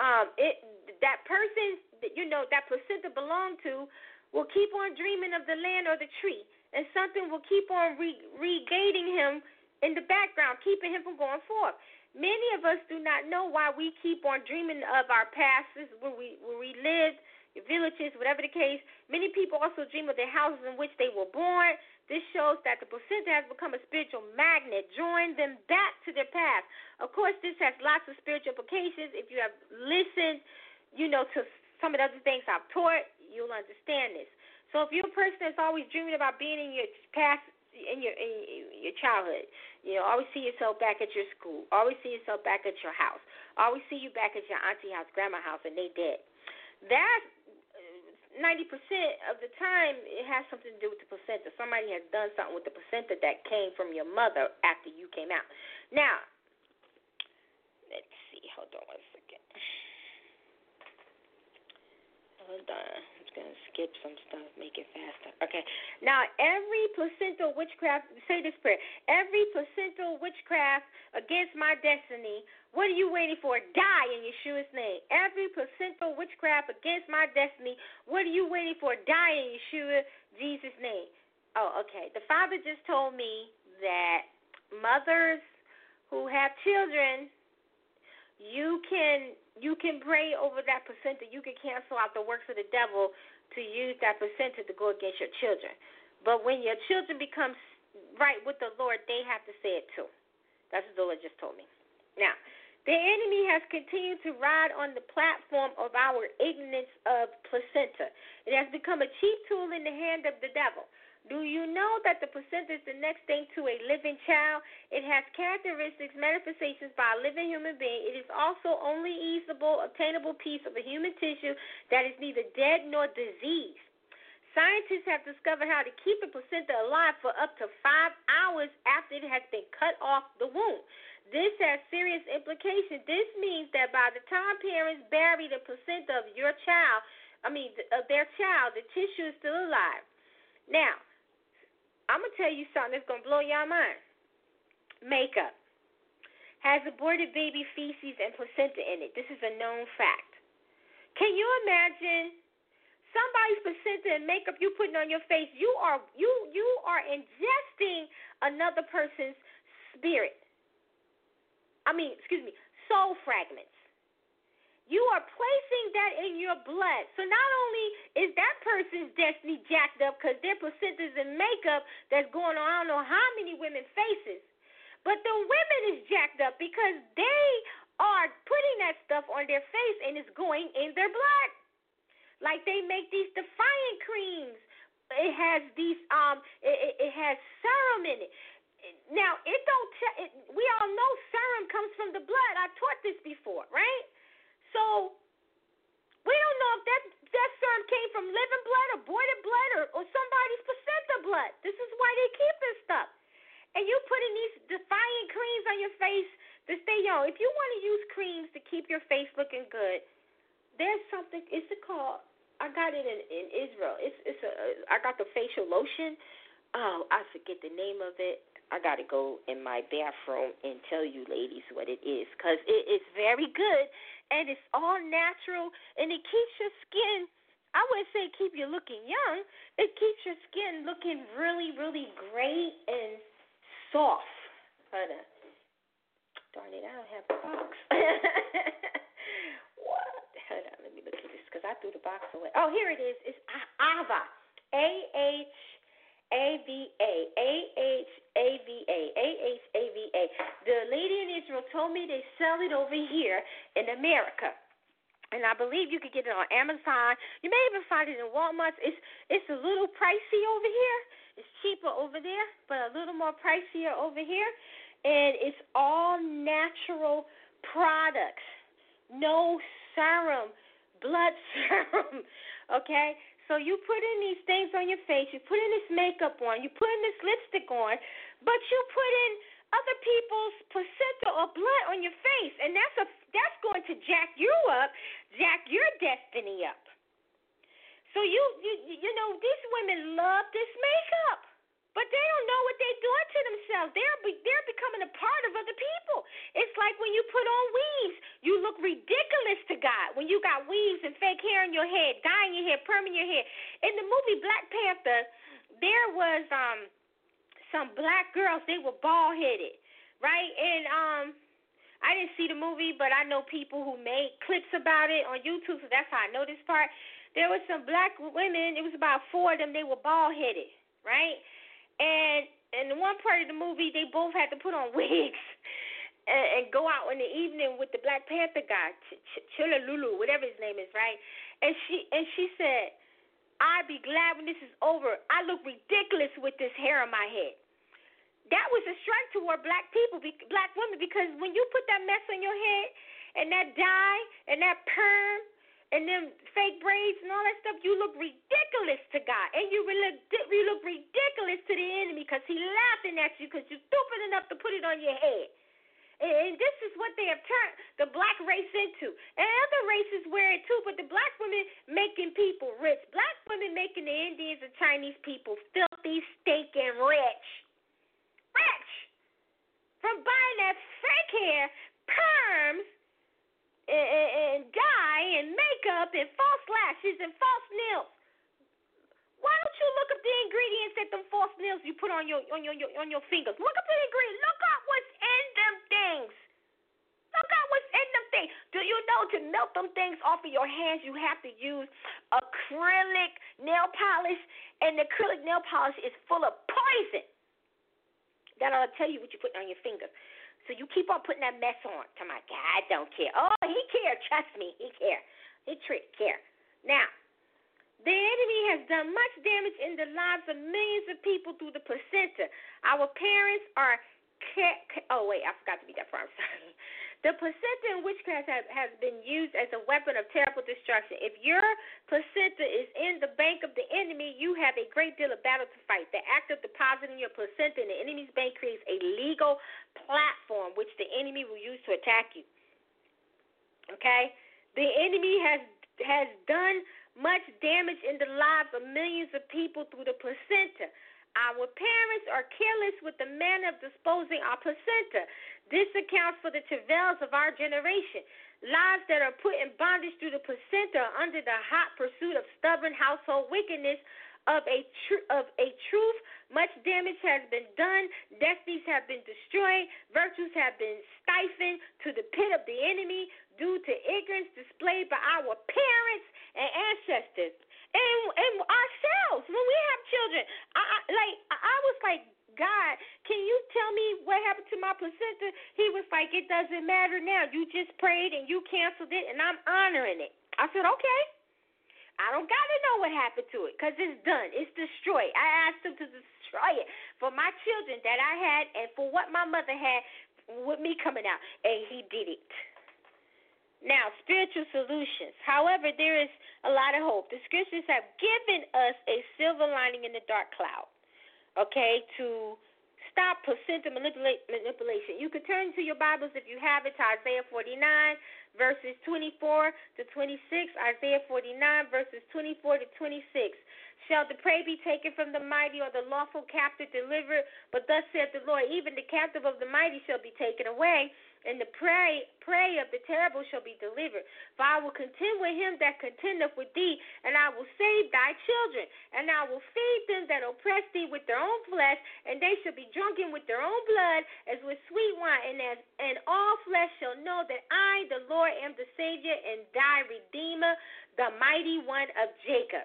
um, it that person you know that placenta belonged to will keep on dreaming of the land or the tree, and something will keep on re- regating him in the background, keeping him from going forth. Many of us do not know why we keep on dreaming of our past, where we where we lived, villages, whatever the case. Many people also dream of the houses in which they were born. This shows that the placenta has become a spiritual magnet, drawing them back to their past. Of course, this has lots of spiritual implications. If you have listened, you know, to some of the other things I've taught, you'll understand this. So if you're a person that's always dreaming about being in your past in your in your childhood. You know, always see yourself back at your school. Always see yourself back at your house. Always see you back at your auntie house, grandma house, and they dead. That uh, ninety percent of the time it has something to do with the placenta. Somebody has done something with the placenta that came from your mother after you came out. Now, let's see. Hold on one second. Hold on gonna skip some stuff, make it faster. Okay. Now every placental witchcraft say this prayer. Every placental witchcraft against my destiny, what are you waiting for? Die in Yeshua's name. Every placental witchcraft against my destiny, what are you waiting for? Die in Yeshua Jesus' name. Oh, okay. The father just told me that mothers who have children you can you can pray over that placenta. You can cancel out the works of the devil to use that placenta to go against your children. But when your children become right with the Lord, they have to say it too. That's what the Lord just told me. Now, The enemy has continued to ride on the platform of our ignorance of placenta. It has become a cheap tool in the hand of the devil. Do you know that the placenta is the next thing to a living child? It has characteristics, manifestations by a living human being. It is also only easable, obtainable piece of a human tissue that is neither dead nor diseased. Scientists have discovered how to keep a placenta alive for up to five hours after it has been cut off the womb. This has serious implications. This means that by the time parents bury the placenta of your child, I mean, of their child, the tissue is still alive. Now, I'm gonna tell you something that's gonna blow your mind. Makeup has aborted baby feces and placenta in it. This is a known fact. Can you imagine somebody's placenta and makeup you putting on your face? You are you you are ingesting another person's spirit. I mean, excuse me, soul fragments. You are placing that in your blood. So not only is that person's destiny jacked up because their placentas and makeup that's going on, I don't know how many women faces, but the women is jacked up because they are putting that stuff on their face and it's going in their blood. Like they make these defiant creams. It has these um it, it has serum in it. Now it don't. T- it, we all know serum comes from the blood. I taught this before, right? So we don't know if that that serum came from living blood, or aborted blood, or, or somebody's placenta blood. This is why they keep this stuff. And you putting these defying creams on your face to stay young. If you want to use creams to keep your face looking good, there's something. It's called. I got it in, in Israel. It's it's a. I got the facial lotion. Oh, I forget the name of it. I got to go in my bathroom and tell you ladies what it is because it is very good and it's all natural and it keeps your skin. I wouldn't say keep you looking young. It keeps your skin looking really, really great and soft. Hold on. Darn it, I don't have the box. what? Hold on, let me look at this because I threw the box away. Oh, here it is. It's Ava. A H a V A A H A V A A H A V A. The lady in Israel told me they sell it over here in America. And I believe you could get it on Amazon. You may even find it in Walmart. It's it's a little pricey over here. It's cheaper over there, but a little more pricier over here. And it's all natural products. No serum, blood serum. Okay? So you put in these things on your face, you put in this makeup on, you put in this lipstick on, but you put in other people's placenta or blood on your face, and that's a that's going to jack you up, jack your destiny up. So you you you know these women love this makeup. But they don't know what they're doing to themselves. They're they're becoming a part of other people. It's like when you put on weaves, you look ridiculous to God. When you got weaves and fake hair in your head, dyeing your hair, perming your hair. In the movie Black Panther, there was um some black girls. They were bald headed, right? And um. I didn't see the movie, but I know people who made clips about it on YouTube, so that's how I know this part. There was some black women. It was about four of them. They were bald headed, right? And in one part of the movie, they both had to put on wigs and, and go out in the evening with the Black Panther guy, Ch- Ch- Chilla Lulu, whatever his name is, right? And she and she said, "I'd be glad when this is over. I look ridiculous with this hair on my head." That was a strike toward black people, black women, because when you put that mess on your head and that dye and that perm and them fake braids and all that stuff, you look ridiculous to God, and you look you look ridiculous to the enemy because he's laughing at you because you're stupid enough to put it on your head. And this is what they have turned the black race into. And other races wear it too, but the black women making people rich. Black women making the Indians and Chinese people filthy, stinking rich. Rich! From buying that fake hair, perms, and, dye and makeup and false lashes and false nails. Why don't you look up the ingredients that them false nails you put on your on your, your on your fingers? Look up the ingredients. Look up what's in them things. Look up what's in them things. Do you know to melt them things off of your hands, you have to use acrylic nail polish, and the acrylic nail polish is full of poison. That to tell you what you put on your fingers. So you keep on putting that mess on. To my God don't care. Oh, he care. Trust me, he care. He trick care. Now, the enemy has done much damage in the lives of millions of people through the placenta. Our parents are. oh wait, I forgot to read that part. I'm sorry. The placenta in witchcraft has, has been used as a weapon of terrible destruction. If your placenta is in the bank of the enemy, you have a great deal of battle to fight. The act of depositing your placenta in the enemy's bank creates a legal platform which the enemy will use to attack you. Okay? The enemy has has done much damage in the lives of millions of people through the placenta. Our parents are careless with the manner of disposing our placenta. This accounts for the travails of our generation. Lives that are put in bondage through the placenta under the hot pursuit of stubborn household wickedness of a tr- of a truth. Much damage has been done. Destinies have been destroyed. Virtues have been stifled to the pit of the enemy due to ignorance displayed by our parents and ancestors and and ourselves when we have children. I, I like I was like God, can you tell me what happened to my placenta? He was like, It doesn't matter now. You just prayed and you canceled it, and I'm honoring it. I said, Okay. I don't got to know what happened to it because it's done. It's destroyed. I asked him to destroy it for my children that I had and for what my mother had with me coming out, and he did it. Now, spiritual solutions. However, there is a lot of hope. The scriptures have given us a silver lining in the dark cloud, okay, to stop placenta manipulation. You could turn to your Bibles if you have it to Isaiah 49, verses 24 to 26. Isaiah 49, verses 24 to 26. Shall the prey be taken from the mighty, or the lawful captive delivered? But thus saith the Lord, even the captive of the mighty shall be taken away and the prey, prey of the terrible shall be delivered. For I will contend with him that contendeth with thee, and I will save thy children. And I will feed them that oppress thee with their own flesh, and they shall be drunken with their own blood, as with sweet wine. And as and all flesh shall know that I, the Lord, am the Savior and thy Redeemer, the mighty one of Jacob.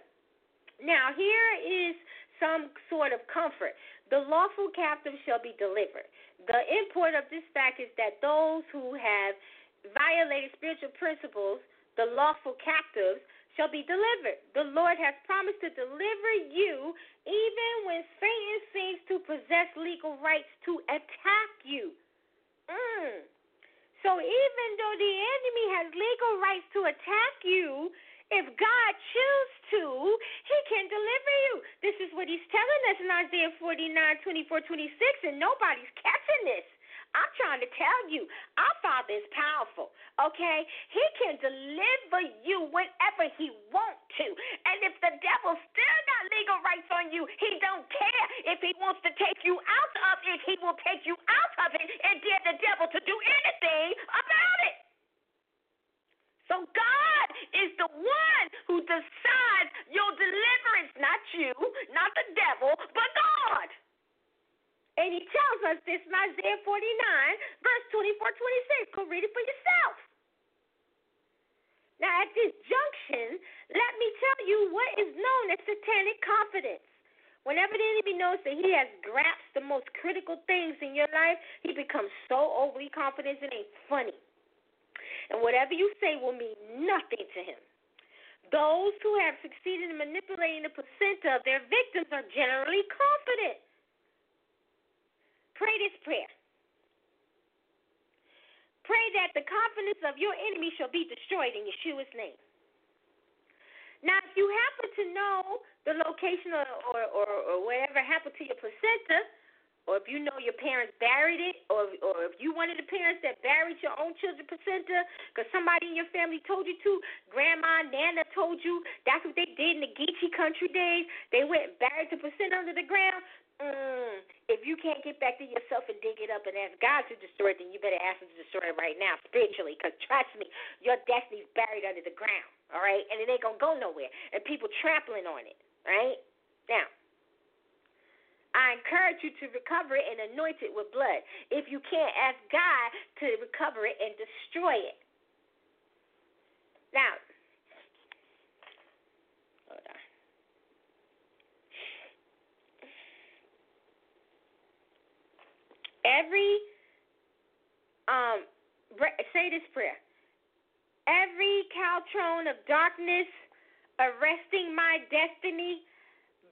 Now here is some sort of comfort. The lawful captive shall be delivered. The import of this fact is that those who have violated spiritual principles, the lawful captives, shall be delivered. The Lord has promised to deliver you even when Satan seems to possess legal rights to attack you. Mm. So even though the enemy has legal rights to attack you, if God chooses to, he can deliver you. This is what he's telling us in Isaiah 49, 24, 26, and nobody's catching this. I'm trying to tell you, our Father is powerful, okay? He can deliver you whenever he wants to. And if the devil still got legal rights on you, he don't care. If he wants to take you out of it, he will take you out of it and dare the devil to do anything about it. So God is the one who decides your deliverance, not you, not the devil, but God. And he tells us this in Isaiah 49, verse 24, 26. Go read it for yourself. Now, at this junction, let me tell you what is known as satanic confidence. Whenever the enemy knows that he has grasped the most critical things in your life, he becomes so overly confident it ain't funny and whatever you say will mean nothing to him. Those who have succeeded in manipulating the placenta of their victims are generally confident. Pray this prayer. Pray that the confidence of your enemy shall be destroyed in Yeshua's name. Now, if you happen to know the location or, or, or, or whatever happened to your placenta, or if you know your parents buried it, or or if you one of the parents that buried your own children's placenta because somebody in your family told you to, grandma, nana told you that's what they did in the Geechee country days. They went and buried the placenta under the ground. Mm, if you can't get back to yourself and dig it up and ask God to destroy it, then you better ask Him to destroy it right now spiritually. Because trust me, your destiny's buried under the ground. All right, and it ain't gonna go nowhere. And people trampling on it. Right now. I encourage you to recover it and anoint it with blood. If you can't, ask God to recover it and destroy it. Now, hold on. Every um, say this prayer. Every cauldron of darkness arresting my destiny,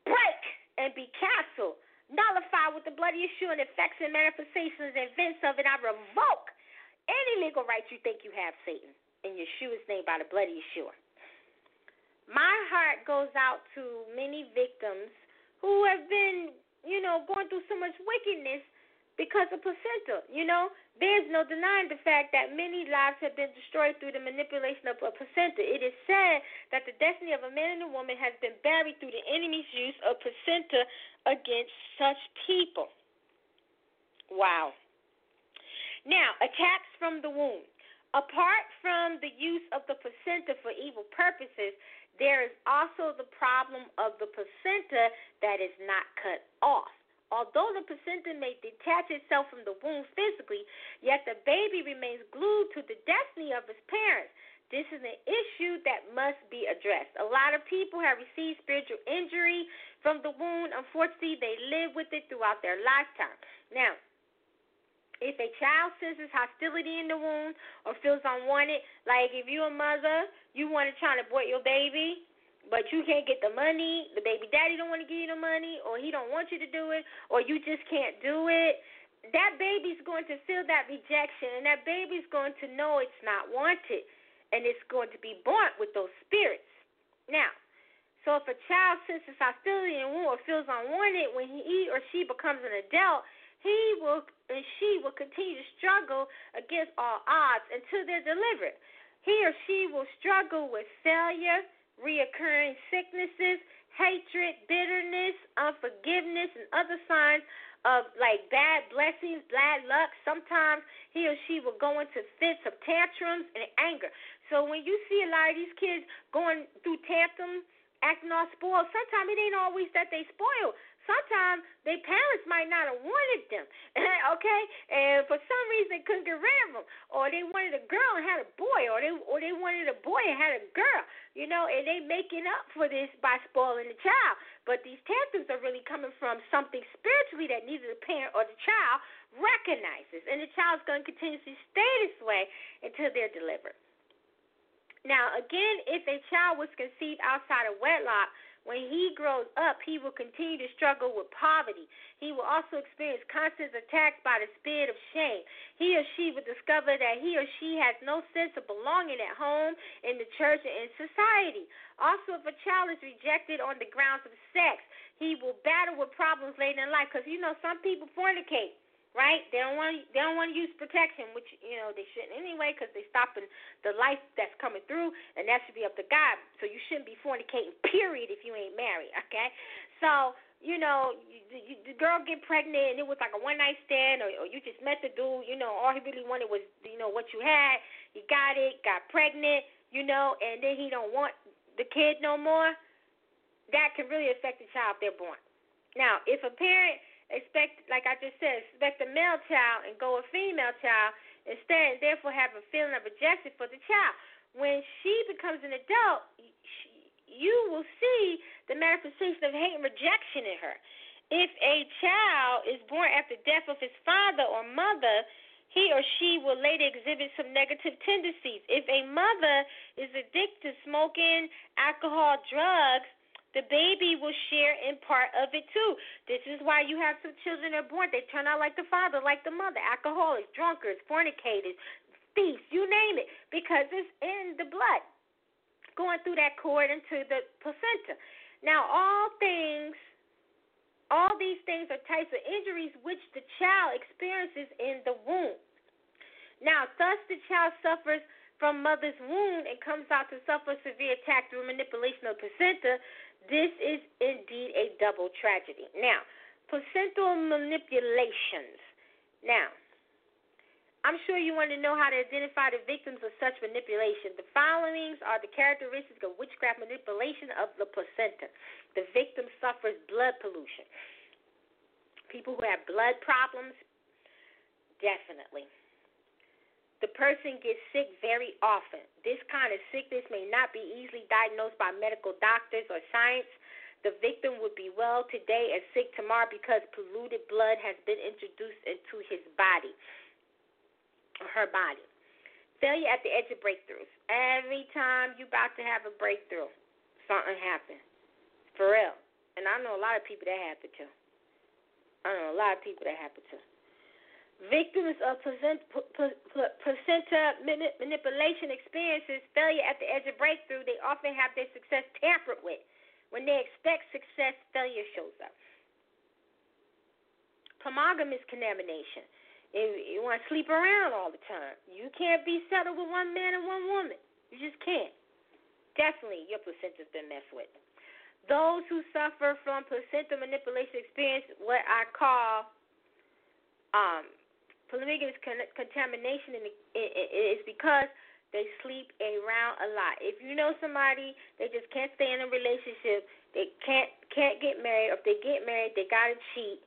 break and be canceled. Nullify with the blood of Yeshua and effects and manifestations and events of it. I revoke any legal rights you think you have, Satan, in Yeshua's name by the blood of Yeshua. My heart goes out to many victims who have been, you know, going through so much wickedness because of placenta. You know, there's no denying the fact that many lives have been destroyed through the manipulation of a placenta. It is said that the destiny of a man and a woman has been buried through the enemy's use of placenta against such people. Wow. Now, attacks from the womb. Apart from the use of the placenta for evil purposes, there is also the problem of the placenta that is not cut off. Although the placenta may detach itself from the womb physically, yet the baby remains glued to the destiny of his parents. This is an issue that must be addressed. A lot of people have received spiritual injury from the wound. Unfortunately, they live with it throughout their lifetime. Now, if a child senses hostility in the womb or feels unwanted, like if you're a mother, you want to try to abort your baby, but you can't get the money, the baby daddy don't want to give you the money, or he don't want you to do it, or you just can't do it, that baby's going to feel that rejection, and that baby's going to know it's not wanted, and it's going to be born with those spirits. Now, so if a child senses hostility in womb feels unwanted when he or she becomes an adult, he will and she will continue to struggle against all odds until they're delivered. He or she will struggle with failure, reoccurring sicknesses, hatred, bitterness, unforgiveness, and other signs of like bad blessings, bad luck. Sometimes he or she will go into fits of tantrums and anger. So when you see a lot of these kids going through tantrums, acting all spoiled, sometimes it ain't always that they spoiled. Sometimes their parents might not have wanted them, okay? And for some reason they couldn't get rid of them, or they wanted a girl and had a boy, or they or they wanted a boy and had a girl, you know. And they making up for this by spoiling the child. But these tantrums are really coming from something spiritually that neither the parent or the child recognizes, and the child's going to continuously stay this way until they're delivered. Now, again, if a child was conceived outside of wedlock when he grows up, he will continue to struggle with poverty. He will also experience constant attacks by the spirit of shame. He or she will discover that he or she has no sense of belonging at home, in the church, and in society. Also, if a child is rejected on the grounds of sex, he will battle with problems later in life. Because you know, some people fornicate right? They don't want they don't want to use protection, which you know they shouldn't anyway, because they're stopping the life that's coming through, and that should be up to God. So you shouldn't be fornicating, period, if you ain't married, okay? So you know, you, you, the girl get pregnant and it was like a one night stand, or, or you just met the dude. You know, all he really wanted was you know what you had. He got it, got pregnant, you know, and then he don't want the kid no more. That can really affect the child if they're born. Now, if a parent expect, like I just said, expect a male child and go a female child instead, and therefore have a feeling of rejection for the child. When she becomes an adult, you will see the manifestation of hate and rejection in her. If a child is born after death of his father or mother, he or she will later exhibit some negative tendencies. If a mother is addicted to smoking, alcohol, drugs, the baby will share in part of it too. This is why you have some children that are born, they turn out like the father, like the mother, alcoholics, drunkards, fornicators, thieves, you name it, because it's in the blood going through that cord into the placenta. Now, all things, all these things are types of injuries which the child experiences in the womb. Now, thus the child suffers from mother's wound and comes out to suffer severe attack through manipulation of placenta this is indeed a double tragedy. Now, placental manipulations. Now, I'm sure you want to know how to identify the victims of such manipulation. The followings are the characteristics of witchcraft manipulation of the placenta. The victim suffers blood pollution. People who have blood problems, definitely. The person gets sick very often. This kind of sickness may not be easily diagnosed by medical doctors or science. The victim would be well today and sick tomorrow because polluted blood has been introduced into his body her body. failure at the edge of breakthroughs. Every time you're about to have a breakthrough, something happens. For real. And I know a lot of people that happen to. I know a lot of people that happen to. Victims of placenta, manipulation experiences failure at the edge of breakthrough. They often have their success tampered with. When they expect success, failure shows up. Polygamous contamination. If you want to sleep around all the time, you can't be settled with one man and one woman. You just can't. Definitely, your placenta's been messed with. Those who suffer from placenta manipulation experience what I call um, polygamous contamination is because they sleep around a lot. If you know somebody, they just can't stay in a relationship. They can't can't get married. Or if they get married, they gotta cheat.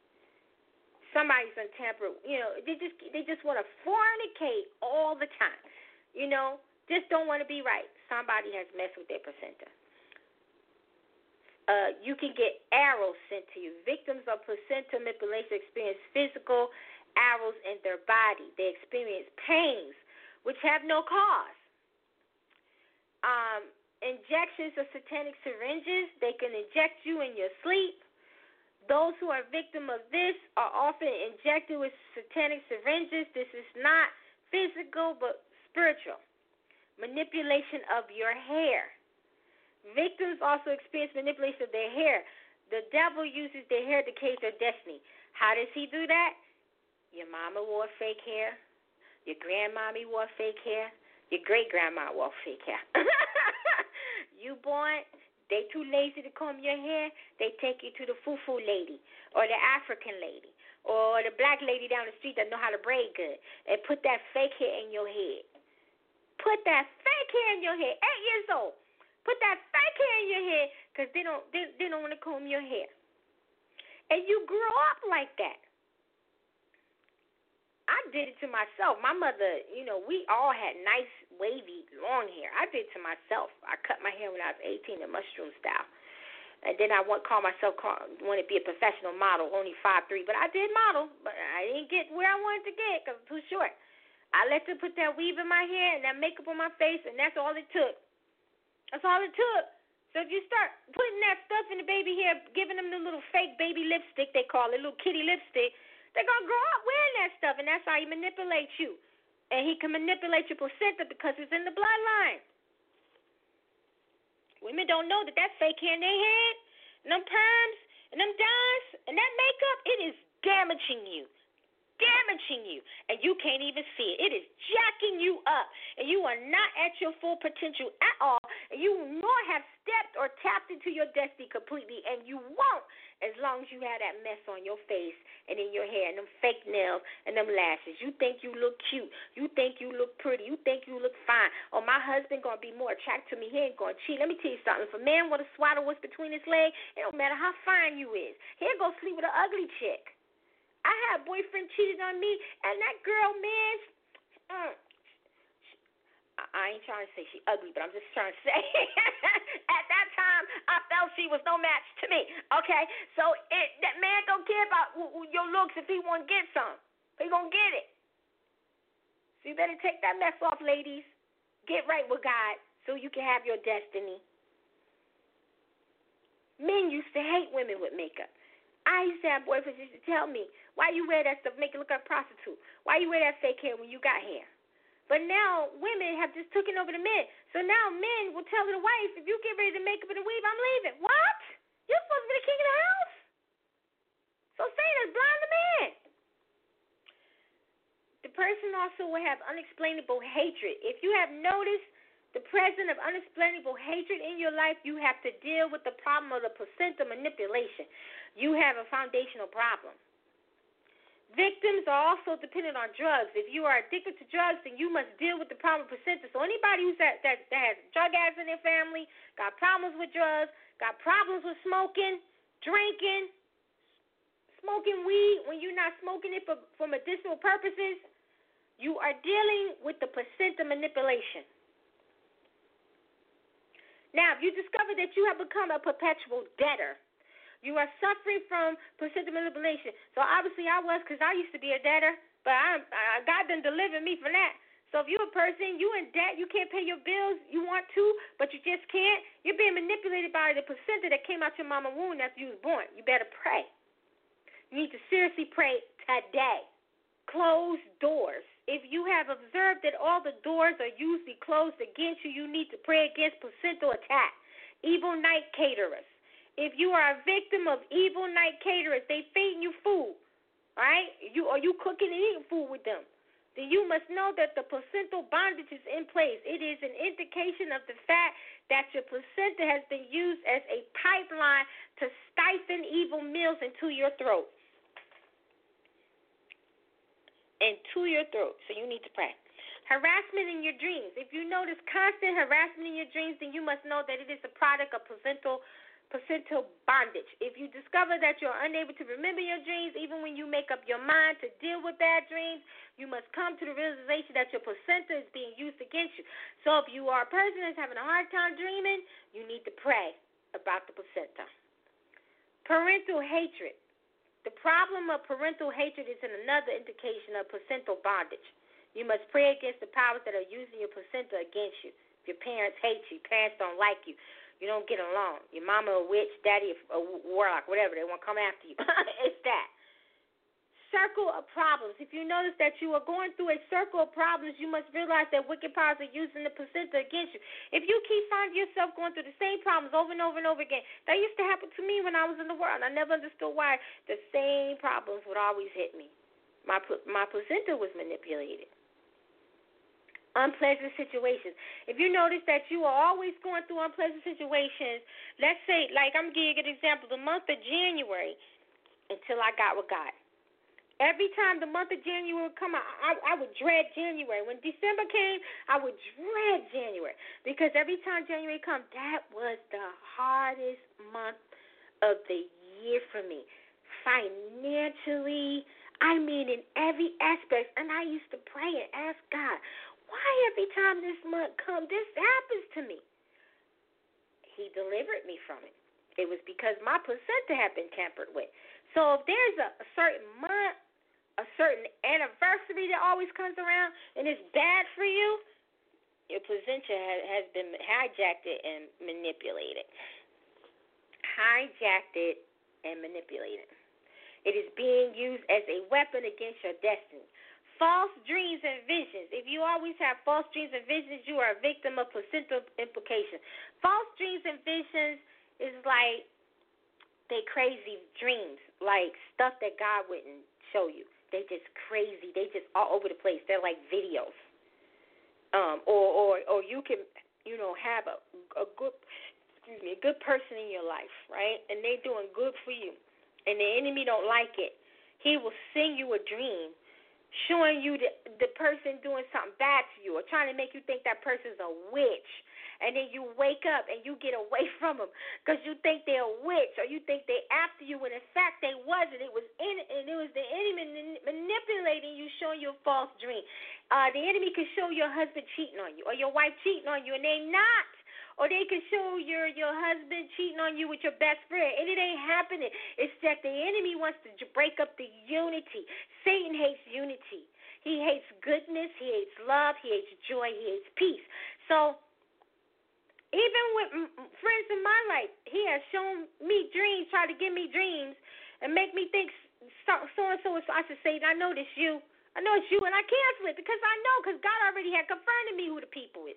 Somebody's untempered. You know, they just they just want to fornicate all the time. You know, just don't want to be right. Somebody has messed with their placenta. Uh, you can get arrows sent to you. Victims of placenta manipulation experience physical arrows in their body. They experience pains which have no cause. Um, injections of satanic syringes, they can inject you in your sleep. Those who are victim of this are often injected with satanic syringes. This is not physical but spiritual. Manipulation of your hair. Victims also experience manipulation of their hair. The devil uses their hair to cage their destiny. How does he do that? Your mama wore fake hair. Your grandmommy wore fake hair. Your great grandma wore fake hair. you born, they too lazy to comb your hair. They take you to the foo-foo lady or the African lady or the black lady down the street that know how to braid good and put that fake hair in your head. Put that fake hair in your head. Eight years old. Put that fake hair in your head because they don't they, they don't want to comb your hair. And you grow up like that. I did it to myself. My mother, you know, we all had nice, wavy, long hair. I did it to myself. I cut my hair when I was 18, the mushroom style. And then I want call myself call, want to be a professional model, only five three, but I did model, but I didn't get where I wanted to get because too short. I let them put that weave in my hair and that makeup on my face, and that's all it took. That's all it took. So if you start putting that stuff in the baby hair, giving them the little fake baby lipstick they call it, little kitty lipstick, they're gonna grow up wearing that stuff, and that's how he manipulates you. And he can manipulate your placenta because it's in the bloodline. Women don't know that that fake hair in their head, and them perms, and them dyes, and that makeup, it is damaging you damaging you, and you can't even see it. It is jacking you up, and you are not at your full potential at all, and you nor have stepped or tapped into your destiny completely, and you won't as long as you have that mess on your face and in your hair and them fake nails and them lashes. You think you look cute. You think you look pretty. You think you look fine. Oh, my husband gonna be more attracted to me. He ain't gonna cheat. Let me tell you something. If a man with a swaddle was between his legs, it don't matter how fine you is. He'll go sleep with an ugly chick. I had a boyfriend cheated on me, and that girl, man, uh, I ain't trying to say she ugly, but I'm just trying to say at that time I felt she was no match to me. Okay, so it, that man don't care about your looks if he want to get some. He gonna get it. So you better take that mess off, ladies. Get right with God so you can have your destiny. Men used to hate women with makeup. I used to have boyfriends used to tell me, why you wear that stuff, make it look like a prostitute? Why you wear that fake hair when you got hair? But now women have just taken over the men. So now men will tell the wife, if you get ready to make up in a weave, I'm leaving. What? You're supposed to be the king of the house. So Satan is blind the man. The person also will have unexplainable hatred. If you have noticed the presence of unexplainable hatred in your life, you have to deal with the problem of the placenta manipulation you have a foundational problem. Victims are also dependent on drugs. If you are addicted to drugs, then you must deal with the problem of placenta. So anybody who's that, that, that has drug addicts in their family, got problems with drugs, got problems with smoking, drinking, smoking weed when you're not smoking it for, for medicinal purposes, you are dealing with the placenta manipulation. Now, if you discover that you have become a perpetual debtor, you are suffering from placenta manipulation. So obviously I was because I used to be a debtor, but I, I God didn't deliver me from that. So So if you're a person, you in debt, you can't pay your bills, you want to, but you just can't, you're being manipulated by the placenta that came out your mama womb after you was born. You better pray. You need to seriously pray today. Close doors. If you have observed that all the doors are usually closed against you, you need to pray against placental attack. Evil night caterers. If you are a victim of evil night caterers, they feeding you food, right? You are you cooking and eating food with them? then you must know that the placental bondage is in place. It is an indication of the fact that your placenta has been used as a pipeline to stifle evil meals into your throat. Into your throat. So you need to pray. Harassment in your dreams. If you notice constant harassment in your dreams, then you must know that it is a product of placental placental bondage. If you discover that you're unable to remember your dreams, even when you make up your mind to deal with bad dreams, you must come to the realization that your placenta is being used against you. So if you are a person that's having a hard time dreaming, you need to pray about the placenta. Parental hatred. The problem of parental hatred is another indication of placental bondage. You must pray against the powers that are using your placenta against you. If your parents hate you, parents don't like you, you don't get along. Your mama a witch, daddy a warlock, whatever. They want to come after you. it's that. Circle of problems. If you notice that you are going through a circle of problems, you must realize that wicked powers are using the placenta against you. If you keep finding yourself going through the same problems over and over and over again, that used to happen to me when I was in the world. I never understood why the same problems would always hit me. My my placenta was manipulated unpleasant situations. If you notice that you are always going through unpleasant situations, let's say, like I'm giving an example, the month of January until I got with God. Every time the month of January would come, I, I, I would dread January. When December came, I would dread January because every time January come, that was the hardest month of the year for me. Financially, I mean, in every aspect. And I used to pray and ask God, why every time this month comes, this happens to me? He delivered me from it. It was because my placenta had been tampered with. So if there's a, a certain month, a certain anniversary that always comes around, and it's bad for you, your placenta has, has been hijacked and manipulated. Hijacked and manipulated. It is being used as a weapon against your destiny. False dreams and visions. If you always have false dreams and visions, you are a victim of placental implication. False dreams and visions is like they crazy dreams, like stuff that God wouldn't show you. They just crazy. They just all over the place. They're like videos. Um, or or or you can you know have a a good excuse me a good person in your life, right? And they doing good for you, and the enemy don't like it. He will send you a dream showing you the, the person doing something bad to you or trying to make you think that person's a witch. And then you wake up and you get away from them because you think they're a witch or you think they're after you when in fact they wasn't. It was in and it was the enemy manipulating you, showing you a false dream. Uh, the enemy could show your husband cheating on you or your wife cheating on you and they're not or they can show your your husband cheating on you with your best friend, and it ain't happening. It's that the enemy wants to break up the unity. Satan hates unity. He hates goodness. He hates love. He hates joy. He hates peace. So even with friends in my life, he has shown me dreams, try to give me dreams, and make me think so and so. So I should say, I know this you. I know it's you, and I cancel it because I know because God already had confirmed to me who the people is.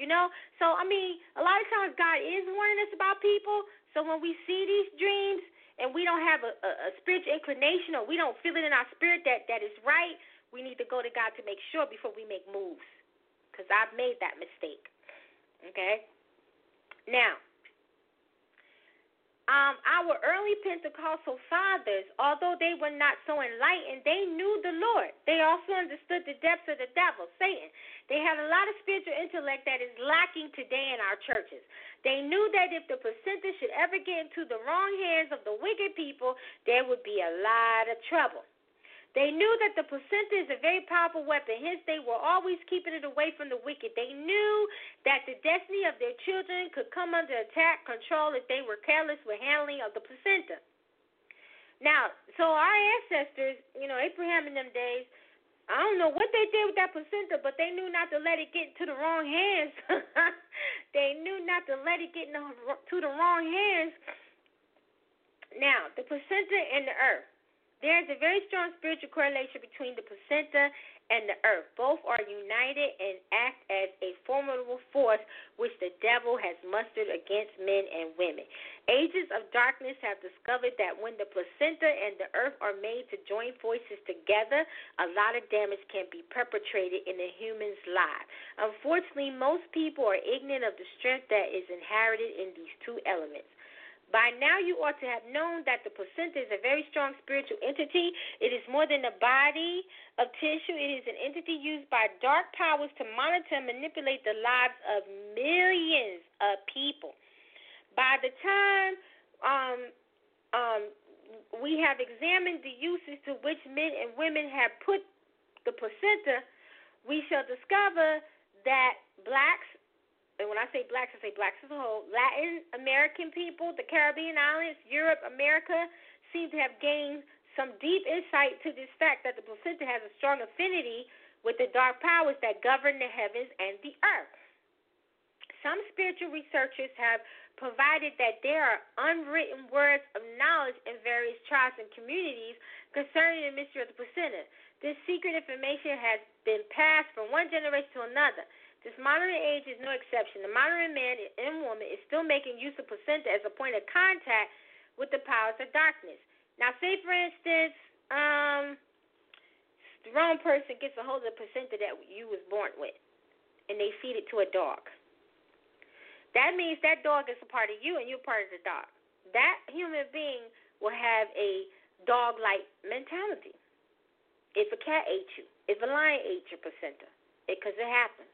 You know? So, I mean, a lot of times God is warning us about people. So when we see these dreams and we don't have a, a, a spiritual inclination or we don't feel it in our spirit that that is right, we need to go to God to make sure before we make moves. Because I've made that mistake. Okay? Now, um, our early Pentecostal fathers, although they were not so enlightened, they knew the Lord. They also understood the depths of the devil, Satan. They had a lot of spiritual intellect that is lacking today in our churches. They knew that if the placenta should ever get into the wrong hands of the wicked people, there would be a lot of trouble. They knew that the placenta is a very powerful weapon, hence, they were always keeping it away from the wicked. They knew that the destiny of their children could come under attack, control, if they were careless with handling of the placenta. Now, so our ancestors, you know, Abraham in them days, I don't know what they did with that placenta, but they knew not to let it get into the wrong hands. they knew not to let it get into the wrong hands. Now, the placenta and the earth. There's a very strong spiritual correlation between the placenta and the earth. Both are united and act as a formidable force which the devil has mustered against men and women. Ages of darkness have discovered that when the placenta and the earth are made to join forces together, a lot of damage can be perpetrated in a human's life. Unfortunately, most people are ignorant of the strength that is inherited in these two elements. By now, you ought to have known that the placenta is a very strong spiritual entity. It is more than a body of tissue, it is an entity used by dark powers to monitor and manipulate the lives of millions of people. By the time um, um, we have examined the uses to which men and women have put the placenta, we shall discover that blacks, and when I say blacks, I say blacks as a whole, Latin American people, the Caribbean islands, Europe, America, seem to have gained some deep insight to this fact that the placenta has a strong affinity with the dark powers that govern the heavens and the earth. Some spiritual researchers have provided that there are unwritten words of knowledge in various tribes and communities concerning the mystery of the placenta. This secret information has been passed from one generation to another. This modern age is no exception. The modern man and woman is still making use of placenta as a point of contact with the powers of darkness. Now, say for instance, um, the wrong person gets a hold of the placenta that you was born with, and they feed it to a dog. That means that dog is a part of you, and you're part of the dog. That human being will have a dog-like mentality. If a cat ate you, if a lion ate your placenta, because it, it happens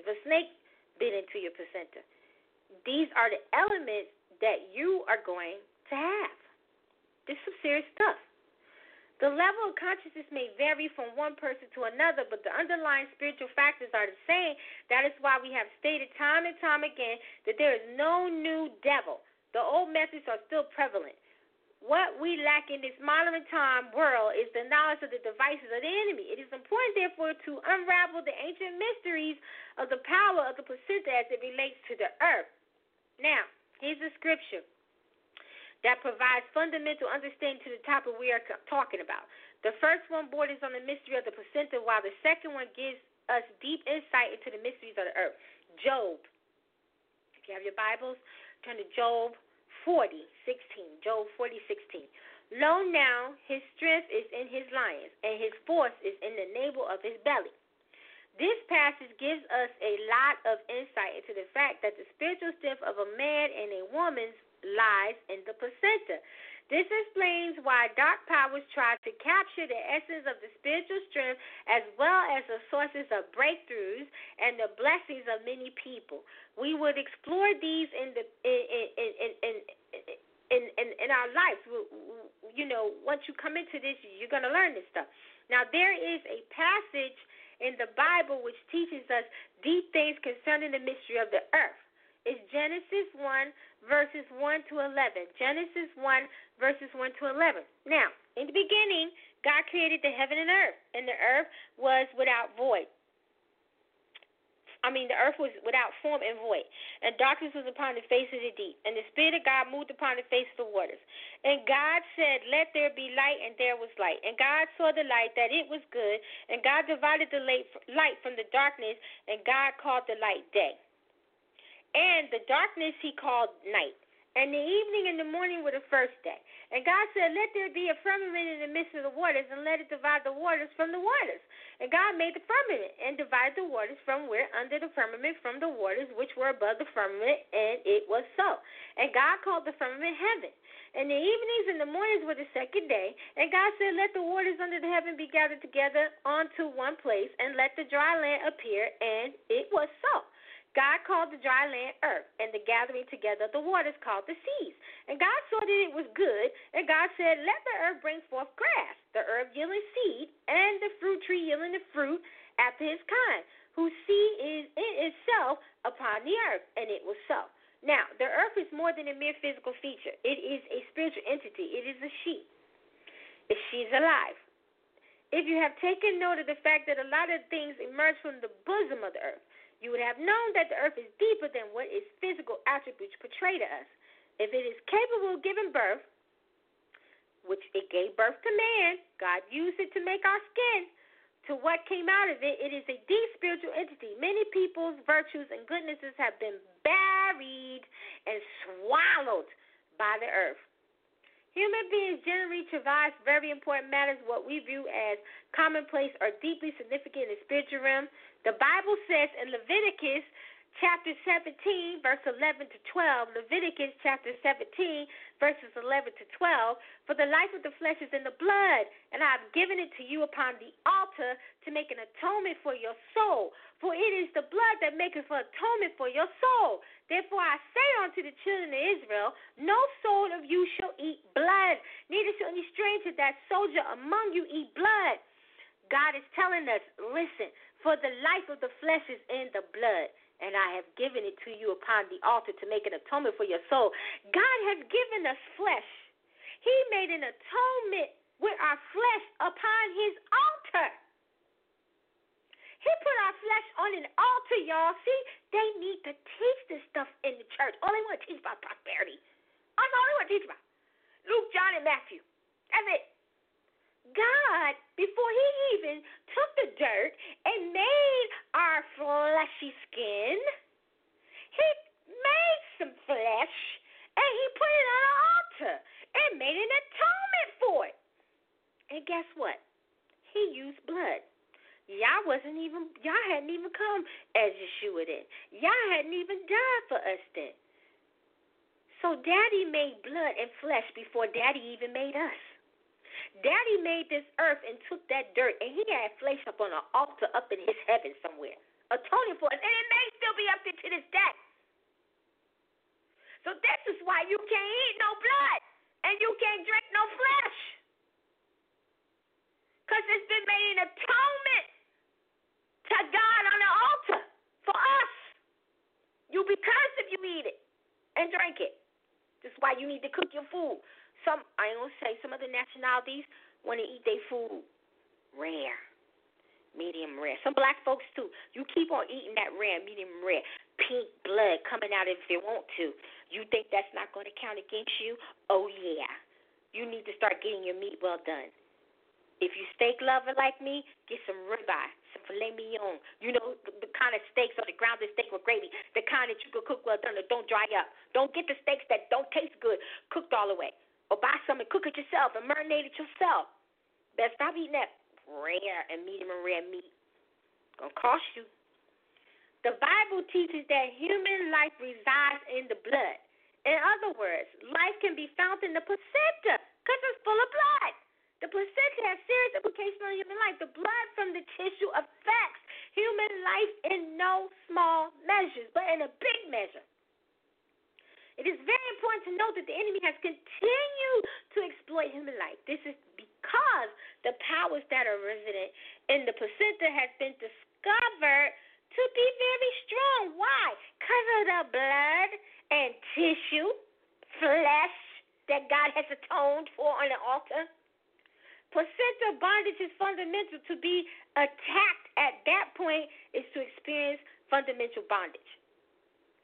if a snake bit into your placenta, these are the elements that you are going to have. This is some serious stuff. The level of consciousness may vary from one person to another, but the underlying spiritual factors are the same. That is why we have stated time and time again that there is no new devil. The old methods are still prevalent. What we lack in this modern time world is the knowledge of the devices of the enemy. It is important, therefore, to unravel the ancient mysteries of the power of the placenta as it relates to the earth. Now, here's a scripture that provides fundamental understanding to the topic we are talking about. The first one borders on the mystery of the placenta, while the second one gives us deep insight into the mysteries of the earth. Job. If you have your Bibles, turn to Job 40, 16. Job 40, 16. Lo now, his strength is in his lions, and his force is in the navel of his belly. This passage gives us a lot of insight into the fact that the spiritual strength of a man and a woman lies in the placenta. This explains why dark powers try to capture the essence of the spiritual strength as well as the sources of breakthroughs and the blessings of many people. We would explore these in the in in in in, in, in, in our lives. You know, once you come into this, you're going to learn this stuff. Now, there is a passage in the Bible which teaches us deep things concerning the mystery of the earth. It's Genesis 1, verses 1 to 11. Genesis 1, verses 1 to 11. Now, in the beginning, God created the heaven and earth, and the earth was without void. I mean, the earth was without form and void, and darkness was upon the face of the deep, and the Spirit of God moved upon the face of the waters. And God said, Let there be light, and there was light. And God saw the light, that it was good, and God divided the light from the darkness, and God called the light day. And the darkness he called night. And the evening and the morning were the first day. And God said, Let there be a firmament in the midst of the waters, and let it divide the waters from the waters. And God made the firmament, and divided the waters from where under the firmament from the waters which were above the firmament, and it was so. And God called the firmament heaven. And the evenings and the mornings were the second day. And God said, Let the waters under the heaven be gathered together onto one place, and let the dry land appear, and it was so. God called the dry land earth, and the gathering together of the waters called the seas. And God saw that it was good, and God said, Let the earth bring forth grass, the herb yielding seed, and the fruit tree yielding the fruit after his kind, whose seed is in itself upon the earth. And it was so. Now, the earth is more than a mere physical feature, it is a spiritual entity, it is a she. She's alive. if you have taken note of the fact that a lot of things emerge from the bosom of the earth, you would have known that the earth is deeper than what its physical attributes portray to us. If it is capable of giving birth, which it gave birth to man, God used it to make our skin. To what came out of it, it is a deep spiritual entity. Many people's virtues and goodnesses have been buried and swallowed by the earth. Human beings generally traverse very important matters, what we view as commonplace or deeply significant in the spiritual realm. The Bible says in Leviticus chapter 17, verse 11 to 12, Leviticus chapter 17, verses 11 to 12, for the life of the flesh is in the blood, and I have given it to you upon the altar to make an atonement for your soul. For it is the blood that maketh for atonement for your soul. Therefore I say unto the children of Israel, No soul of you shall eat blood, neither shall any stranger that soldier among you eat blood. God is telling us, listen, for the life of the flesh is in the blood and I have given it to you upon the altar to make an atonement for your soul. God has given us flesh. He made an atonement with our flesh upon his altar. He put our flesh on an altar, y'all. See, they need to teach this stuff in the church. All they want to teach about prosperity. That's all they want to teach about. Luke, John, and Matthew. That's it. God, before He even took the dirt and made our fleshy skin, He made some flesh and He put it on an altar and made an atonement for it. And guess what? He used blood. Y'all wasn't even y'all hadn't even come as Yeshua then. Y'all hadn't even died for us then. So daddy made blood and flesh before daddy even made us. Daddy made this earth and took that dirt, and he had flesh up on an altar up in his heaven somewhere, atoning for us, and it may still be up there to this day. So this is why you can't eat no blood and you can't drink no flesh. Because it's been made an atonement to God on the altar for us. You'll be cursed if you eat it and drink it. This is why you need to cook your food. Some I ain't gonna say some other nationalities want to eat their food rare, medium rare. Some black folks too. You keep on eating that rare, medium rare, pink blood coming out if they want to. You think that's not going to count against you? Oh yeah. You need to start getting your meat well done. If you steak lover like me, get some ribeye, some filet mignon. You know the, the kind of steaks or the ground, grounded steak with gravy, the kind that you can cook well done that don't dry up. Don't get the steaks that don't taste good, cooked all the way or buy some and cook it yourself and marinate it yourself. Better stop eating that rare and medium rare meat. It's Gonna cost you. The Bible teaches that human life resides in the blood. In other words, life can be found in the placenta because it's full of blood. The placenta has serious implications on human life. The blood from the tissue affects human life in no small measures, but in a big measure. It is very important to note that the enemy has continued to exploit human life. This is because the powers that are resident in the placenta has been discovered to be very strong. Why? Because of the blood and tissue, flesh that God has atoned for on the altar. Placenta bondage is fundamental. To be attacked at that point is to experience fundamental bondage.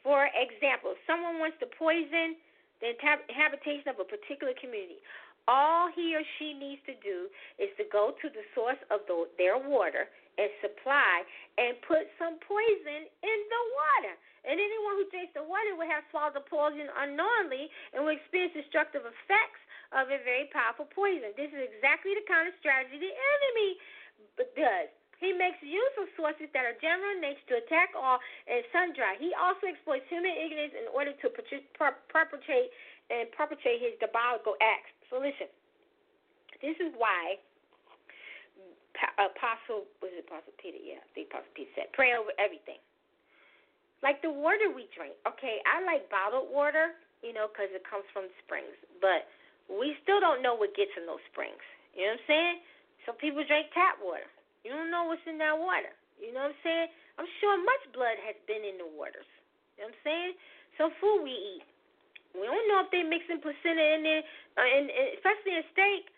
For example, if someone wants to poison the habitation of a particular community, all he or she needs to do is to go to the source of the, their water and supply and put some poison in the water. And anyone who drinks the water will have swallowed the poison unknowingly and will experience destructive effects of a very powerful poison. This is exactly the kind of strategy the enemy does. He makes use of sources that are general in nature to attack all and sundry. He also exploits human ignorance in order to perpetrate and perpetrate his diabolical acts. So listen, this is why uh, Apostle was it Apostle Peter? Yeah, the Apostle Peter said, pray over everything. Like the water we drink. Okay, I like bottled water, you know, because it comes from springs, but we still don't know what gets in those springs. You know what I'm saying? So people drink tap water. You don't know what's in that water. You know what I'm saying? I'm sure much blood has been in the waters. You know what I'm saying? So food we eat. We don't know if they mixing placenta in there, uh, and, and especially in steak.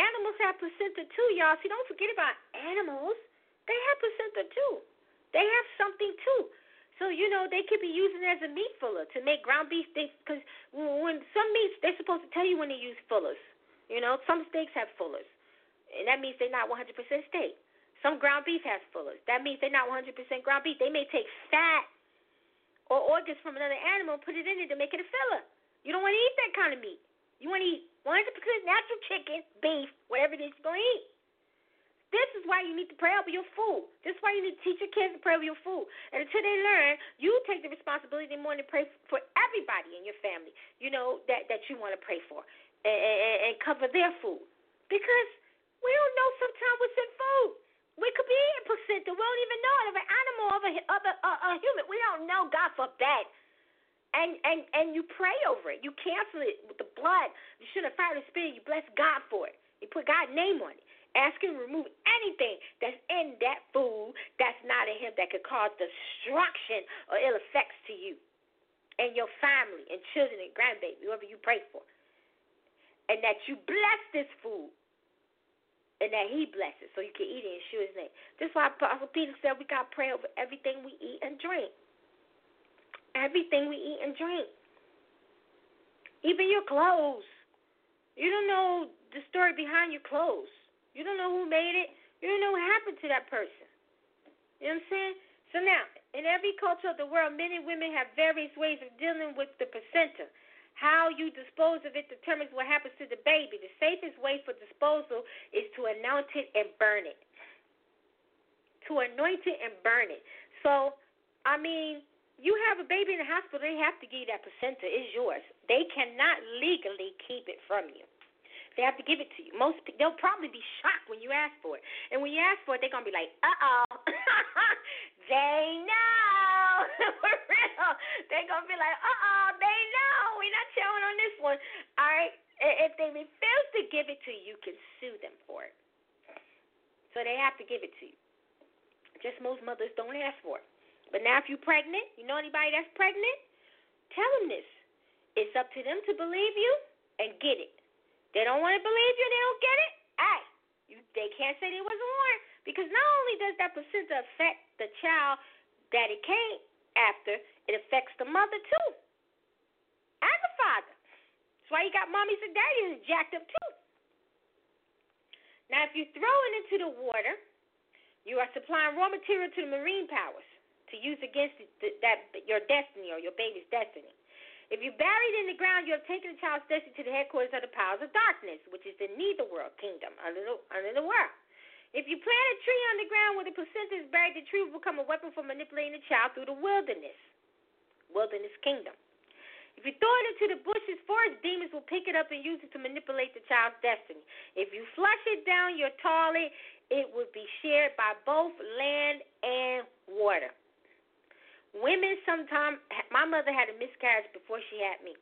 Animals have placenta too, y'all. See, don't forget about animals. They have placenta too. They have something too. So you know they could be using it as a meat fuller to make ground beef. Because when some meats, they're supposed to tell you when they use fullers. You know, some steaks have fullers, and that means they're not 100% steak. Some ground beef has fullers. That means they're not 100% ground beef. They may take fat or organs from another animal and put it in it to make it a filler. You don't want to eat that kind of meat. You want to eat 100% natural chicken, beef, whatever it is you're going to eat. This is why you need to pray over your food. This is why you need to teach your kids to pray over your food. And until they learn, you take the responsibility morning to pray for everybody in your family, you know, that, that you want to pray for and, and, and cover their food. Because we don't know sometimes what's in food. We could be eating placenta. We don't even know it of an animal, of a, of a, a, a human. We don't know, God forbid. And and and you pray over it. You cancel it with the blood. You should have fired the spirit. You bless God for it. You put God's name on it. Ask Him to remove anything that's in that food that's not in Him that could cause destruction or ill effects to you and your family and children and grandbaby, whoever you pray for. And that you bless this food and that He blesses so you can eat it in Yeshua's name. This is why Apostle Peter said we got to pray over everything we eat and drink. Everything we eat and drink. Even your clothes. You don't know the story behind your clothes. You don't know who made it. You don't know what happened to that person. You know what I'm saying? So now, in every culture of the world, men and women have various ways of dealing with the placenta. How you dispose of it determines what happens to the baby. The safest way for disposal is to anoint it and burn it. To anoint it and burn it. So, I mean, you have a baby in the hospital, they have to give you that placenta. It's yours. They cannot legally keep it from you. They have to give it to you. Most they'll probably be shocked when you ask for it, and when you ask for it, they're gonna be like, "Uh oh, they know for real." They're gonna be like, "Uh oh, they know. We're not showing on this one." All right. If they refuse to give it to you, you can sue them for it. So they have to give it to you. Just most mothers don't ask for it. But now, if you're pregnant, you know anybody that's pregnant, tell them this. It's up to them to believe you and get it. They don't want to believe you, they don't get it. Hey, you, they can't say they wasn't warned because not only does that placenta affect the child that it came after, it affects the mother too and the father. That's why you got mommies and daddies jacked up too. Now, if you throw it into the water, you are supplying raw material to the marine powers to use against the, that your destiny or your baby's destiny. If you bury it in the ground, you have taken the child's destiny to the headquarters of the powers of darkness, which is the neither world kingdom under the under the world. If you plant a tree on the ground where the placenta is buried, the tree will become a weapon for manipulating the child through the wilderness, wilderness kingdom. If you throw it into the bushes, forest demons will pick it up and use it to manipulate the child's destiny. If you flush it down your toilet, it will be shared by both land and water. Women sometimes, my mother had a miscarriage before she had me,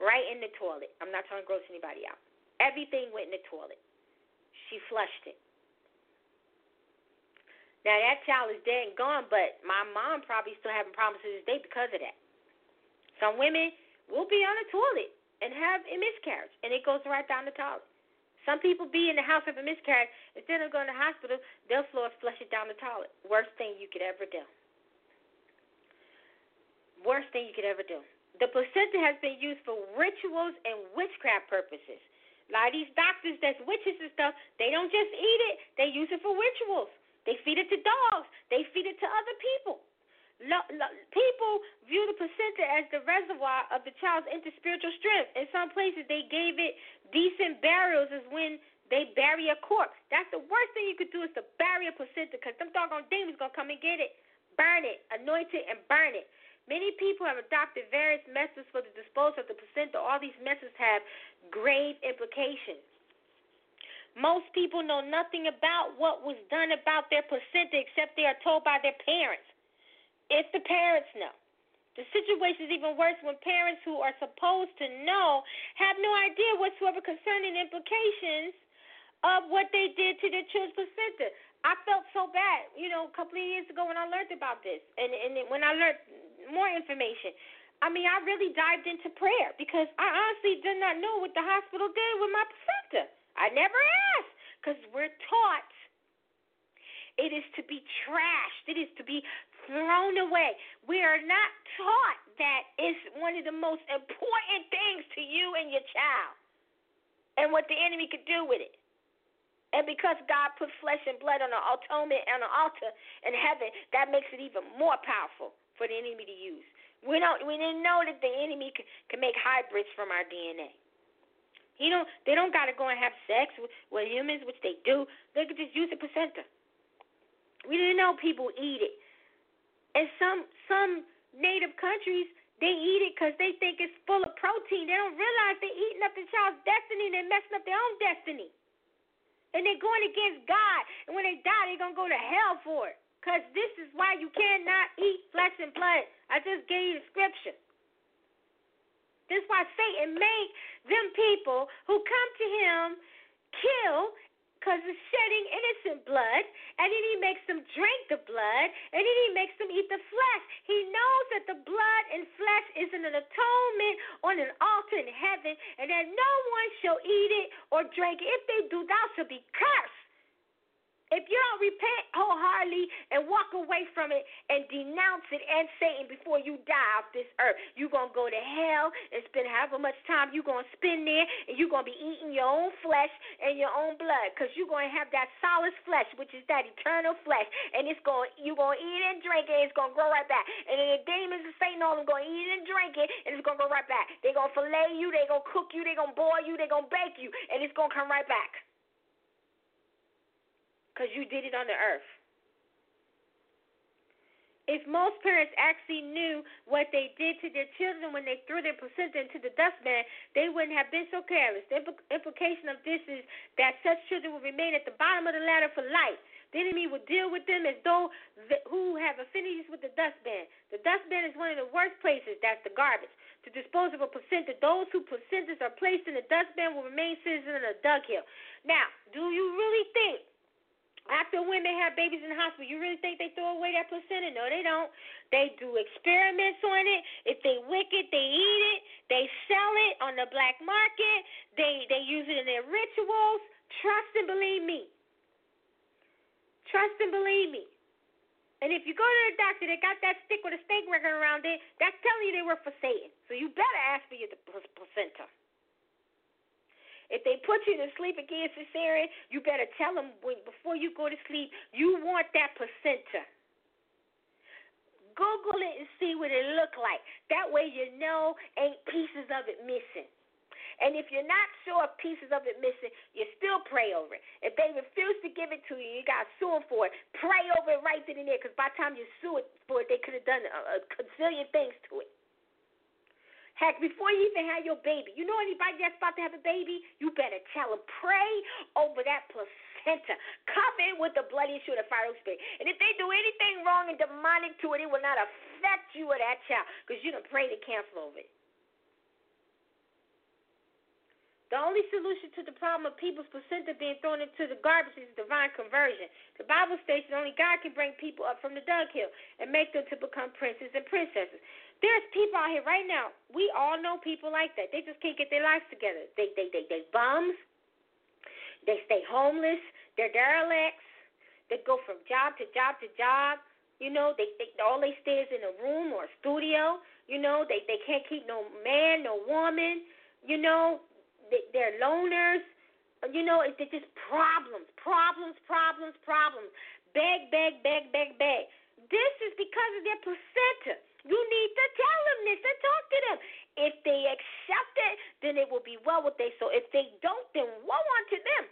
right in the toilet. I'm not trying to gross anybody out. Everything went in the toilet. She flushed it. Now that child is dead and gone, but my mom probably still having problems to this day because of that. Some women will be on the toilet and have a miscarriage, and it goes right down the toilet. Some people be in the house of a miscarriage. Instead of going to the hospital, they'll flush it down the toilet. Worst thing you could ever do worst thing you could ever do. The placenta has been used for rituals and witchcraft purposes. A lot of these doctors that's witches and stuff, they don't just eat it, they use it for rituals. They feed it to dogs, they feed it to other people. People view the placenta as the reservoir of the child's interspiritual strength. In some places, they gave it decent burials, as when they bury a corpse. That's the worst thing you could do is to bury a placenta, because them doggone demons gonna come and get it, burn it, anoint it, and burn it. Many people have adopted various methods for the disposal of the placenta. All these methods have grave implications. Most people know nothing about what was done about their placenta except they are told by their parents. If the parents know. The situation is even worse when parents who are supposed to know have no idea whatsoever concerning the implications of what they did to their children's placenta. I felt so bad, you know, a couple of years ago when I learned about this, and and when I learned more information. I mean, I really dived into prayer because I honestly did not know what the hospital did with my placenta. I never asked because we're taught it is to be trashed. It is to be thrown away. We are not taught that it's one of the most important things to you and your child and what the enemy could do with it. And because God put flesh and blood on the atonement on the altar in heaven, that makes it even more powerful for the enemy to use. We don't we didn't know that the enemy can, can make hybrids from our DNA. You know, they don't got to go and have sex with, with humans, which they do. They could just use a placenta. We didn't know people eat it. And some some native countries they eat it because they think it's full of protein. They don't realize they're eating up the child's destiny they're messing up their own destiny. And they're going against God. And when they die, they're going to go to hell for it. Because this is why you cannot eat flesh and blood. I just gave you the scripture. This is why Satan made them people who come to him kill because it's shedding innocent blood, and then he makes them drink the blood, and then he makes them eat the flesh. He knows that the blood and flesh is an atonement on an altar in heaven, and that no one shall eat it or drink it. If they do, thou shalt be cursed. If you don't repent wholeheartedly and walk away from it and denounce it and Satan before you die off this earth, you're going to go to hell and spend however much time you're going to spend there, and you're going to be eating your own flesh and your own blood because you're going to have that solid flesh, which is that eternal flesh, and it's going you're going to eat and drink it, and it's going to grow right back. And then the demons and Satan all them going to eat and drink it, and it's going to go right back. They're going to fillet you, they're going to cook you, they're going to boil you, they're going to bake you, and it's going to come right back because you did it on the earth. If most parents actually knew what they did to their children when they threw their placenta into the dustbin, they wouldn't have been so careless. The implication of this is that such children will remain at the bottom of the ladder for life. The enemy will deal with them as though the, who have affinities with the dustbin. The dustbin is one of the worst places. That's the garbage. To dispose of a placenta, those whose placentas are placed in the dustbin will remain citizens of the dug hill. Now, do you really think after women have babies in the hospital, you really think they throw away that placenta? No, they don't. They do experiments on it. If they wicked, they eat it. They sell it on the black market. They they use it in their rituals. Trust and believe me. Trust and believe me. And if you go to the doctor, they got that stick with a stake record around it. That's telling you they work for Satan. So you better ask for your placenta. If they put you to sleep give cesarean, you better tell them when, before you go to sleep, you want that placenta. Google it and see what it look like. That way you know ain't pieces of it missing. And if you're not sure of pieces of it missing, you still pray over it. If they refuse to give it to you, you got to sue them for it. Pray over it right then and there, because by the time you sue it for it, they could have done a, a gazillion things to it. Heck, before you even have your baby, you know anybody that's about to have a baby, you better tell them, pray over that placenta. Cover it with the bloody issue of the fire spirit. And if they do anything wrong and demonic to it, it will not affect you or that child because you don't pray to cancel over it. The only solution to the problem of people's placenta being thrown into the garbage is divine conversion. The Bible states that only God can bring people up from the dunghill and make them to become princes and princesses. There's people out here right now. We all know people like that. They just can't get their lives together. They they they they bums. They stay homeless. They're derelicts. They go from job to job to job. You know, they, they all they stay is in a room or a studio. You know, they they can't keep no man, no woman. You know, they, they're loners. You know, it's just problems, problems, problems, problems. Beg, beg, beg, beg, beg. This is because of their placenta. You need to tell them this and talk to them. If they accept it, then it will be well with them. So if they don't, then woe unto them.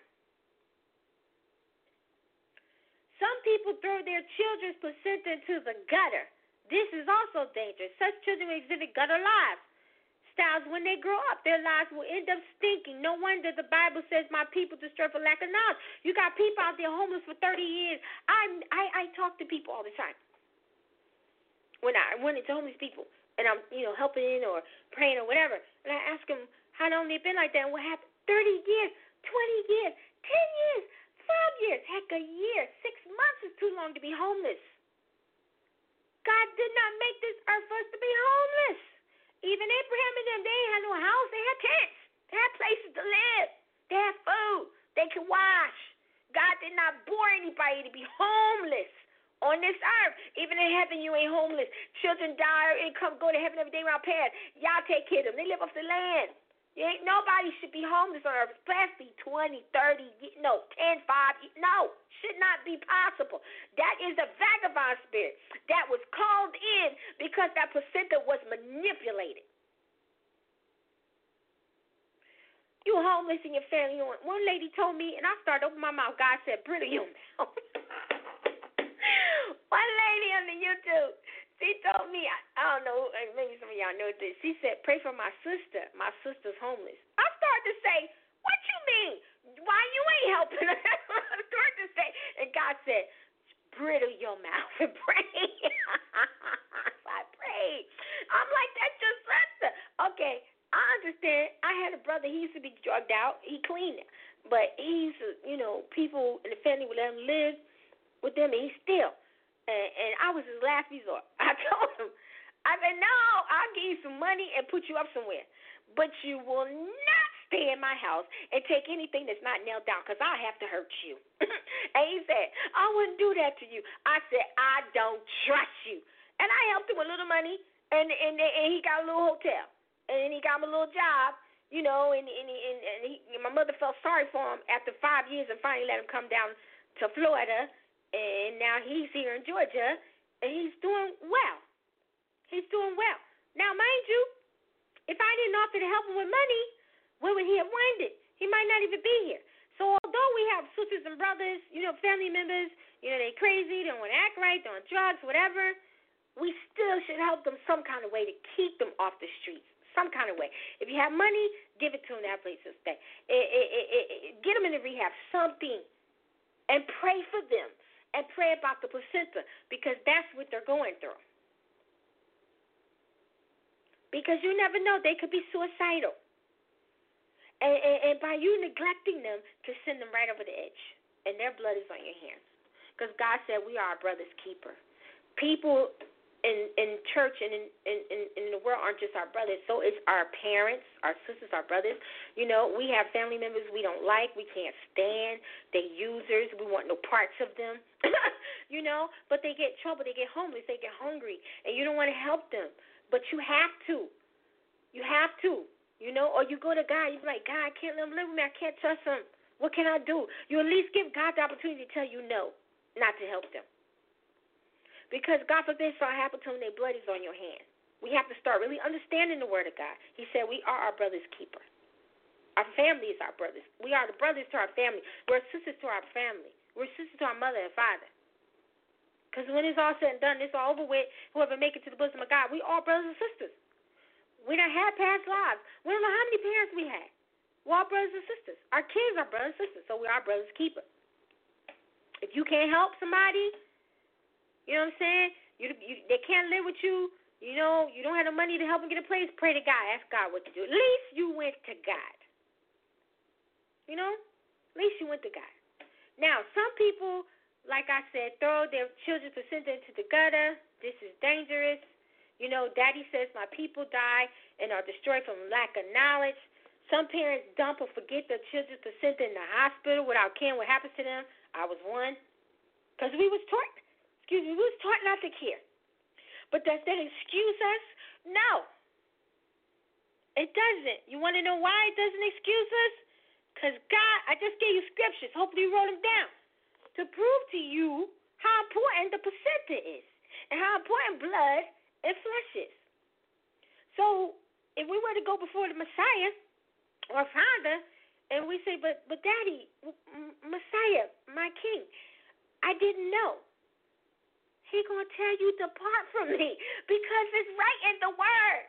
Some people throw their children's placenta into the gutter. This is also dangerous. Such children will exhibit gutter lives. Styles when they grow up, their lives will end up stinking. No wonder the Bible says, "My people destroy for lack of knowledge." You got people out there homeless for 30 years. I I, I talk to people all the time when I run into homeless people and I'm, you know, helping or praying or whatever, and I ask them how long they've been like that and what happened. 30 years, 20 years, 10 years, 5 years, heck, a year, 6 months is too long to be homeless. God did not make this earth for us to be homeless. Even Abraham and them, they had no house, they had tents, they had places to live, they had food. They could wash. God did not bore anybody to be homeless on this earth. Even in heaven, you ain't homeless. Children die and come go to heaven every day without parents. Y'all take care of them. They live off the land. You ain't nobody should be homeless on earth, especially 20, 30, no, 10, 5. No, should not be possible. That is a vagabond spirit that was called in because that placenta was manipulated. You homeless in your family. One lady told me, and I started opening my mouth. God said, "Brittle your mouth." Lady on the YouTube, she told me, I, I don't know, maybe some of y'all know this. She said, pray for my sister. My sister's homeless. I started to say, what you mean? Why you ain't helping her? I started to say, and God said, brittle your mouth and pray. I prayed. I'm like, that's your sister. Okay, I understand. I had a brother. He used to be drugged out. He cleaned but he's, you know, people in the family would let him live with them, and he still and, and I was his last resort. I told him, I said, no, I'll give you some money and put you up somewhere, but you will not stay in my house and take anything that's not nailed down because I have to hurt you. and he said, I wouldn't do that to you. I said, I don't trust you. And I helped him with a little money, and and and he got a little hotel, and he got him a little job, you know, and and and, and he, my mother felt sorry for him after five years and finally let him come down to Florida and now he's here in Georgia, and he's doing well. He's doing well. Now, mind you, if I didn't offer to help him with money, where would he have it? He might not even be here. So although we have sisters and brothers, you know, family members, you know, they crazy, they don't want to act right, they're on drugs, whatever, we still should help them some kind of way to keep them off the streets. Some kind of way. If you have money, give it to them that place to stay. It, it, it, get them in the rehab, something, and pray for them and pray about the placenta because that's what they're going through. Because you never know, they could be suicidal. And, and, and by you neglecting them, to send them right over the edge, and their blood is on your hands. Because God said we are our brother's keeper. People in in church and in, in in the world aren't just our brothers. So it's our parents, our sisters, our brothers. You know, we have family members we don't like, we can't stand. They users, we want no parts of them. you know, but they get trouble, they get homeless, they get hungry, and you don't want to help them, but you have to. You have to. You know, or you go to God, you be like, God, I can't let him live with me. I can't trust him. What can I do? You at least give God the opportunity to tell you no, not to help them. Because God forbid something happen to them, their blood is on your hand. We have to start really understanding the word of God. He said we are our brother's keeper. Our family is our brothers. We are the brothers to our family. We're sisters to our family. We're sisters to our mother and father. Because when it's all said and done, it's all over with. Whoever make it to the bosom of God, we all brothers and sisters. We don't have past lives. We don't know how many parents we had. We're all brothers and sisters. Our kids are brothers and sisters, so we are brothers keeper. If you can't help somebody, you know what I'm saying? You, you they can't live with you. You know, you don't have the money to help them get a place. Pray to God. Ask God what to do. At least you went to God. You know, at least you went to God. Now, some people, like I said, throw their children's placenta into the gutter. This is dangerous. You know, Daddy says my people die and are destroyed from lack of knowledge. Some parents dump or forget their children's placenta in the hospital without caring what happens to them. I was one. Because we was taught excuse me, we was taught not to care. But does that excuse us? No. It doesn't. You want to know why it doesn't excuse us? Because God, I just gave you scriptures. Hopefully, you wrote them down to prove to you how important the placenta is and how important blood and flesh is. So, if we were to go before the Messiah or Father, and we say, "But, but, Daddy, Messiah, my King, I didn't know." He gonna tell you depart from me because it's right in the word.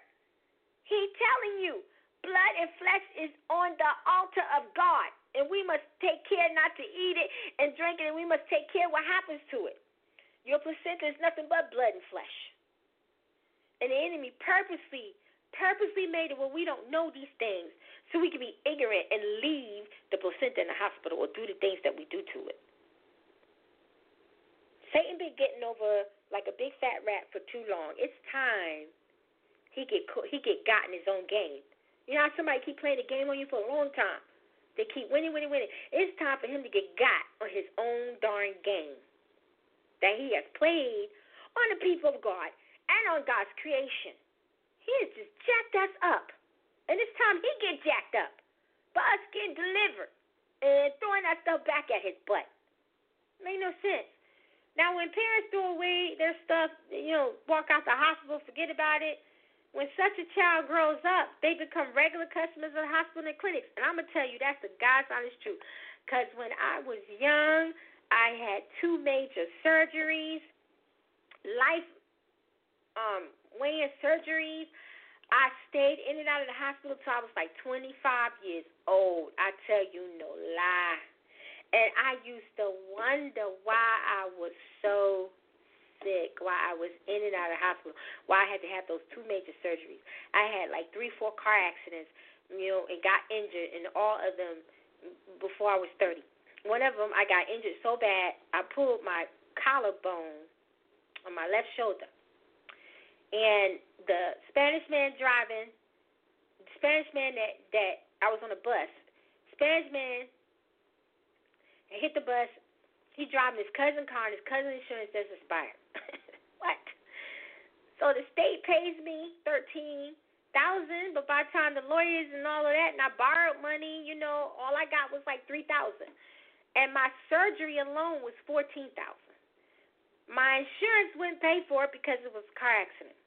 He telling you blood and flesh is on the altar of God, and we must take care not to eat it and drink it, and we must take care what happens to it. Your placenta is nothing but blood and flesh. And the enemy purposely, purposely made it where we don't know these things so we can be ignorant and leave the placenta in the hospital or do the things that we do to it. Satan been getting over like a big fat rat for too long. It's time he get he get got in his own game. You know how somebody keep playing the game on you for a long time. They keep winning, winning, winning. It's time for him to get got on his own darn game that he has played on the people of God and on God's creation. He has just jacked us up. And it's time he get jacked up. But us getting delivered and throwing that stuff back at his butt. Make no sense. Now, when parents throw away their stuff, you know, walk out the hospital, forget about it, when such a child grows up, they become regular customers of the hospital and clinics. And I'm to tell you, that's the God's honest truth. Because when I was young, I had two major surgeries, life um, weighing surgeries. I stayed in and out of the hospital till I was like 25 years old. I tell you no lie. And I used to wonder why I was so sick, why I was in and out of the hospital, why I had to have those two major surgeries. I had like three, four car accidents, you know, and got injured, and all of them before I was 30. One of them, I got injured so bad, I pulled my collarbone on my left shoulder. And the Spanish man driving, the Spanish man that that I was on a bus, Spanish man hit the bus. He driving his cousin car, and his cousin insurance just expired. what? So the state pays me thirteen thousand, but by the time the lawyers and all of that, and I borrowed money, you know, all I got was like three thousand, and my surgery alone was fourteen thousand. My insurance wouldn't pay for it because it was a car accident.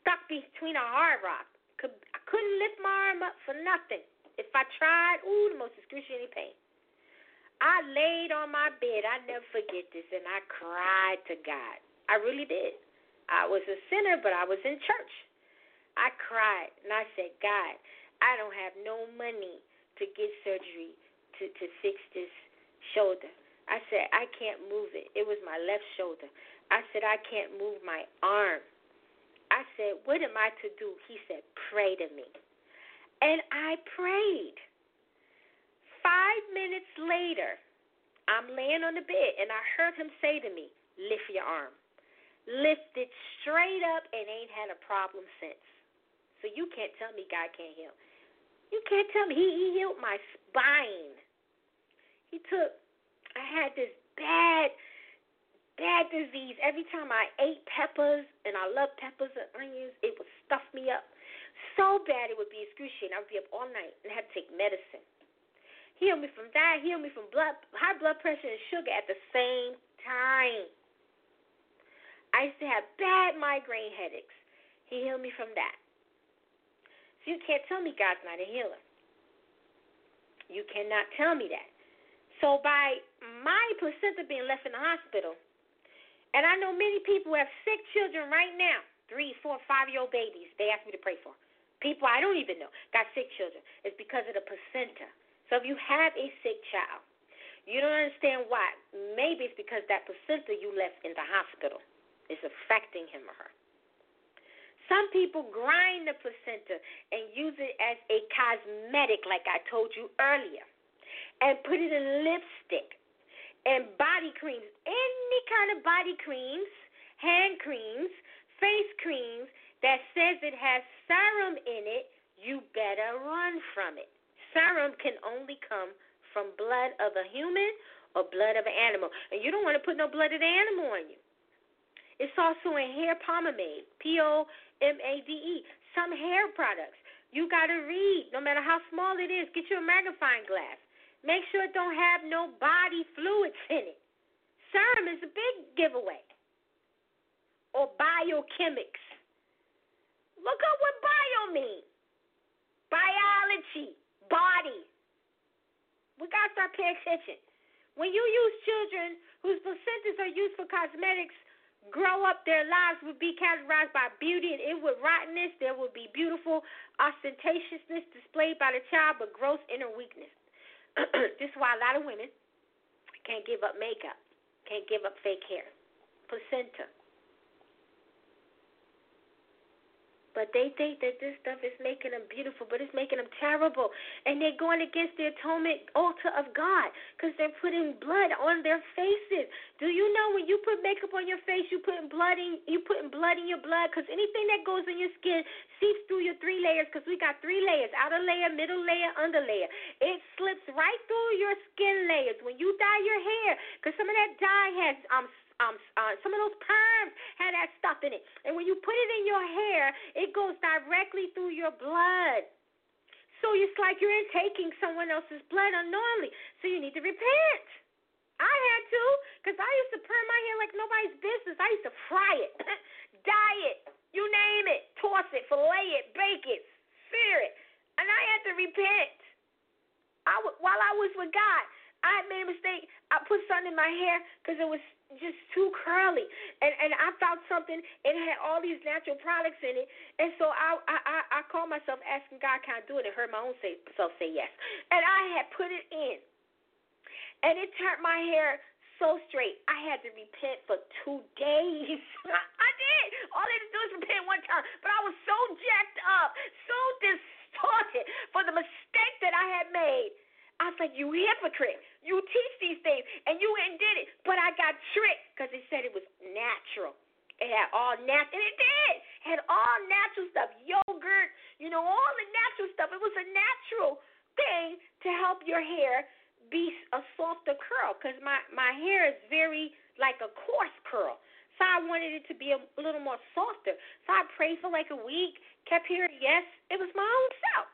Stuck between a hard rock. Could I couldn't lift my arm up for nothing. If I tried, ooh, the most excruciating pain. I laid on my bed. I never forget this, and I cried to God. I really did. I was a sinner, but I was in church. I cried, and I said, God, I don't have no money to get surgery to, to fix this shoulder. I said, I can't move it. It was my left shoulder. I said, I can't move my arm. I said, What am I to do? He said, Pray to me. And I prayed. Five minutes later, I'm laying on the bed and I heard him say to me, Lift your arm. Lift it straight up and ain't had a problem since. So you can't tell me God can't heal. You can't tell me. He, he healed my spine. He took, I had this bad, bad disease. Every time I ate peppers, and I love peppers and onions, it would stuff me up so bad it would be excruciating. I would be up all night and have to take medicine. Heal me from that. Heal me from blood, high blood pressure and sugar at the same time. I used to have bad migraine headaches. He healed me from that. So you can't tell me God's not a healer. You cannot tell me that. So by my placenta being left in the hospital, and I know many people have sick children right now, three, four, five year old babies, they ask me to pray for. People I don't even know got sick children. It's because of the placenta. So if you have a sick child, you don't understand why. Maybe it's because that placenta you left in the hospital is affecting him or her. Some people grind the placenta and use it as a cosmetic, like I told you earlier, and put it in lipstick and body creams. Any kind of body creams, hand creams, face creams that says it has serum in it, you better run from it serum can only come from blood of a human or blood of an animal. And you don't want to put no blood of the animal on you. It's also in hair pomade, P O M A D E. Some hair products. You got to read, no matter how small it is. Get you a magnifying glass. Make sure it don't have no body fluids in it. Serum is a big giveaway. Or biochemics. Look up what bio means. Biology body. We got to start paying attention. When you use children whose placentas are used for cosmetics, grow up, their lives would be characterized by beauty and inward rottenness. There would be beautiful ostentatiousness displayed by the child, but gross inner weakness. this is why a lot of women can't give up makeup, can't give up fake hair. Placenta. But they think that this stuff is making them beautiful, but it's making them terrible. And they're going against the atonement altar of God because they're putting blood on their faces. Do you know when you put makeup on your face, you putting blood in you putting blood in your blood because anything that goes in your skin seeps through your three layers because we got three layers: outer layer, middle layer, under layer. It slips right through your skin layers when you dye your hair because some of that dye has um um, uh, some of those perms have that stuff in it. And when you put it in your hair, it goes directly through your blood. So it's like you're intaking someone else's blood unknowingly. So you need to repent. I had to, because I used to perm my hair like nobody's business. I used to fry it, dye it, you name it, toss it, fillet it, bake it, sear it. And I had to repent. I, while I was with God, I made a mistake. I put something in my hair because it was just too curly, and and I found something. It had all these natural products in it, and so I I I called myself asking God, can I do it? And heard my own say, self say yes, and I had put it in, and it turned my hair so straight. I had to repent for two days. I did. All I had to do was repent one time, but I was so jacked up, so distorted for the mistake that I had made. I was like, you hypocrite. You teach these things, and you and did it. But I got tricked because they said it was natural. It had all natural, it did. It had all natural stuff, yogurt, you know, all the natural stuff. It was a natural thing to help your hair be a softer curl because my my hair is very like a coarse curl. So I wanted it to be a little more softer. So I prayed for like a week, kept hearing yes. It was my own self.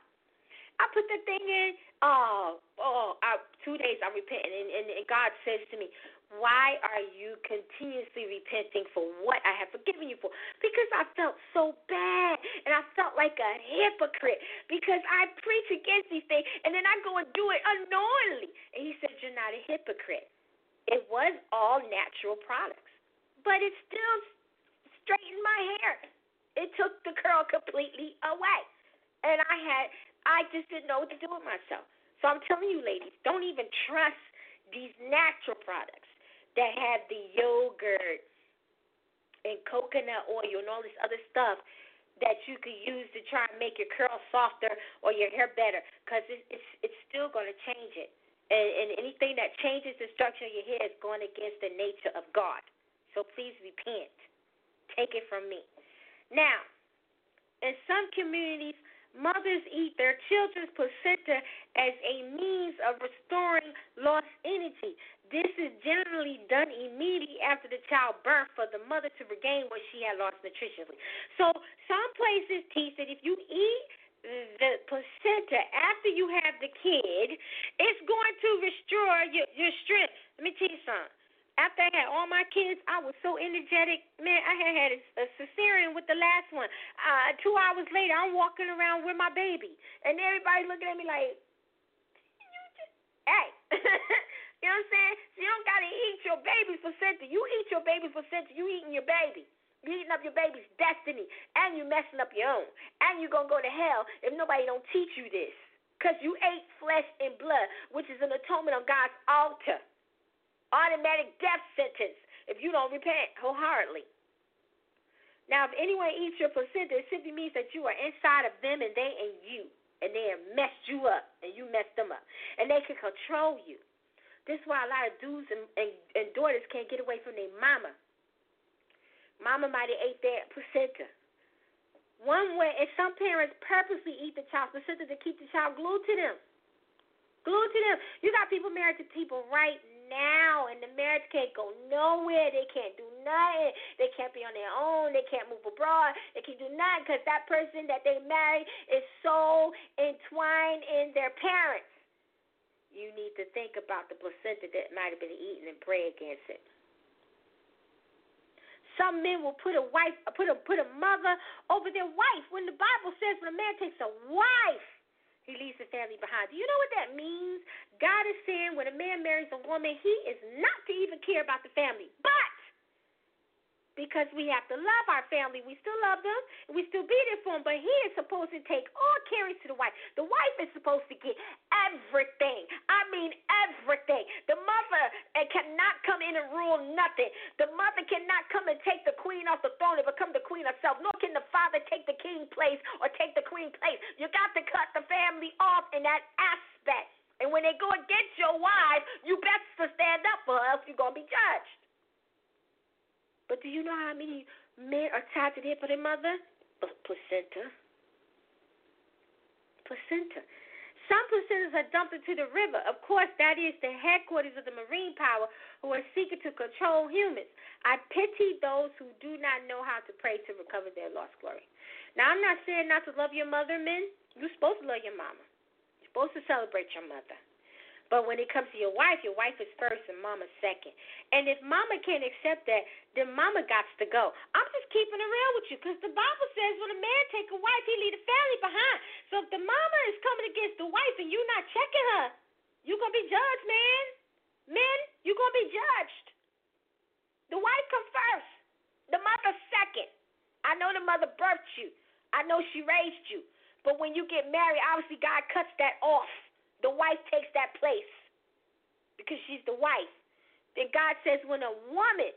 I put the thing in. Oh, oh, I, two days I repent, and, and, and God says to me, why are you continuously repenting for what I have forgiven you for? Because I felt so bad and I felt like a hypocrite because I preach against these things and then I go and do it unknowingly. And he said, You're not a hypocrite. It was all natural products, but it still straightened my hair. It took the curl completely away. And I had I just didn't know what to do with myself. So I'm telling you, ladies, don't even trust these natural products that have the yogurt and coconut oil and all this other stuff that you could use to try and make your curls softer or your hair better because it, it's it's still going to change it. And, and anything that changes the structure of your hair is going against the nature of God. So please repent. Take it from me. Now, in some communities, Mothers eat their children's placenta as a means of restoring lost energy. This is generally done immediately after the child birth for the mother to regain what she had lost nutritionally. So some places teach that if you eat the placenta after you have the kid, it's going to restore your, your strength. Let me tell you something after I had all my kids, I was so energetic. Man, I had had a, a cesarean with the last one. Uh, two hours later, I'm walking around with my baby, and everybody looking at me like, "Hey." you know what I'm saying? So you don't gotta eat your baby's placenta. You eat your baby's placenta. You eating your baby. You eating up your baby's destiny, and you messing up your own. And you gonna go to hell if nobody don't teach you this, cause you ate flesh and blood, which is an atonement on God's altar automatic death sentence if you don't repent wholeheartedly. Now, if anyone eats your placenta, it simply means that you are inside of them and they and you. And they have messed you up and you messed them up. And they can control you. This is why a lot of dudes and, and, and daughters can't get away from their mama. Mama might have ate their placenta. One way, and some parents purposely eat the child's placenta to keep the child glued to them. Glued to them. You got people married to people right now, and the marriage can't go nowhere. They can't do nothing. They can't be on their own. They can't move abroad. They can't do nothing because that person that they marry is so entwined in their parents. You need to think about the placenta that might have been eaten and pray against it. Some men will put a wife, put a put a mother over their wife. When the Bible says when a man takes a wife he leaves the family behind. Do you know what that means? God is saying when a man marries a woman, he is not to even care about the family. But because we have to love our family. We still love them, we still be there for them, but he is supposed to take all caring to the wife. The wife is supposed to get everything. I mean, everything. The mother uh, cannot come in and rule nothing. The mother cannot come and take the queen off the throne and become the queen herself, nor can the father take the king place or take the queen place. You got to cut the family off in that aspect. And when they go against your wife, you best to stand up for else you're to be judged. But do you know how many men are tied to the hip of their mother? Placenta. Placenta. Some placentas are dumped into the river. Of course, that is the headquarters of the marine power who are seeking to control humans. I pity those who do not know how to pray to recover their lost glory. Now, I'm not saying not to love your mother, men. You're supposed to love your mama. You're supposed to celebrate your mother. But when it comes to your wife, your wife is first and mama second. And if mama can't accept that, then mama got to go. I'm just keeping it real with you because the Bible says when a man take a wife, he leave the family behind. So if the mama is coming against the wife and you not checking her, you're going to be judged, man. Men, you're going to be judged. The wife comes first, the mother second. I know the mother birthed you, I know she raised you. But when you get married, obviously God cuts that off. The wife takes that place because she's the wife. Then God says, when a woman,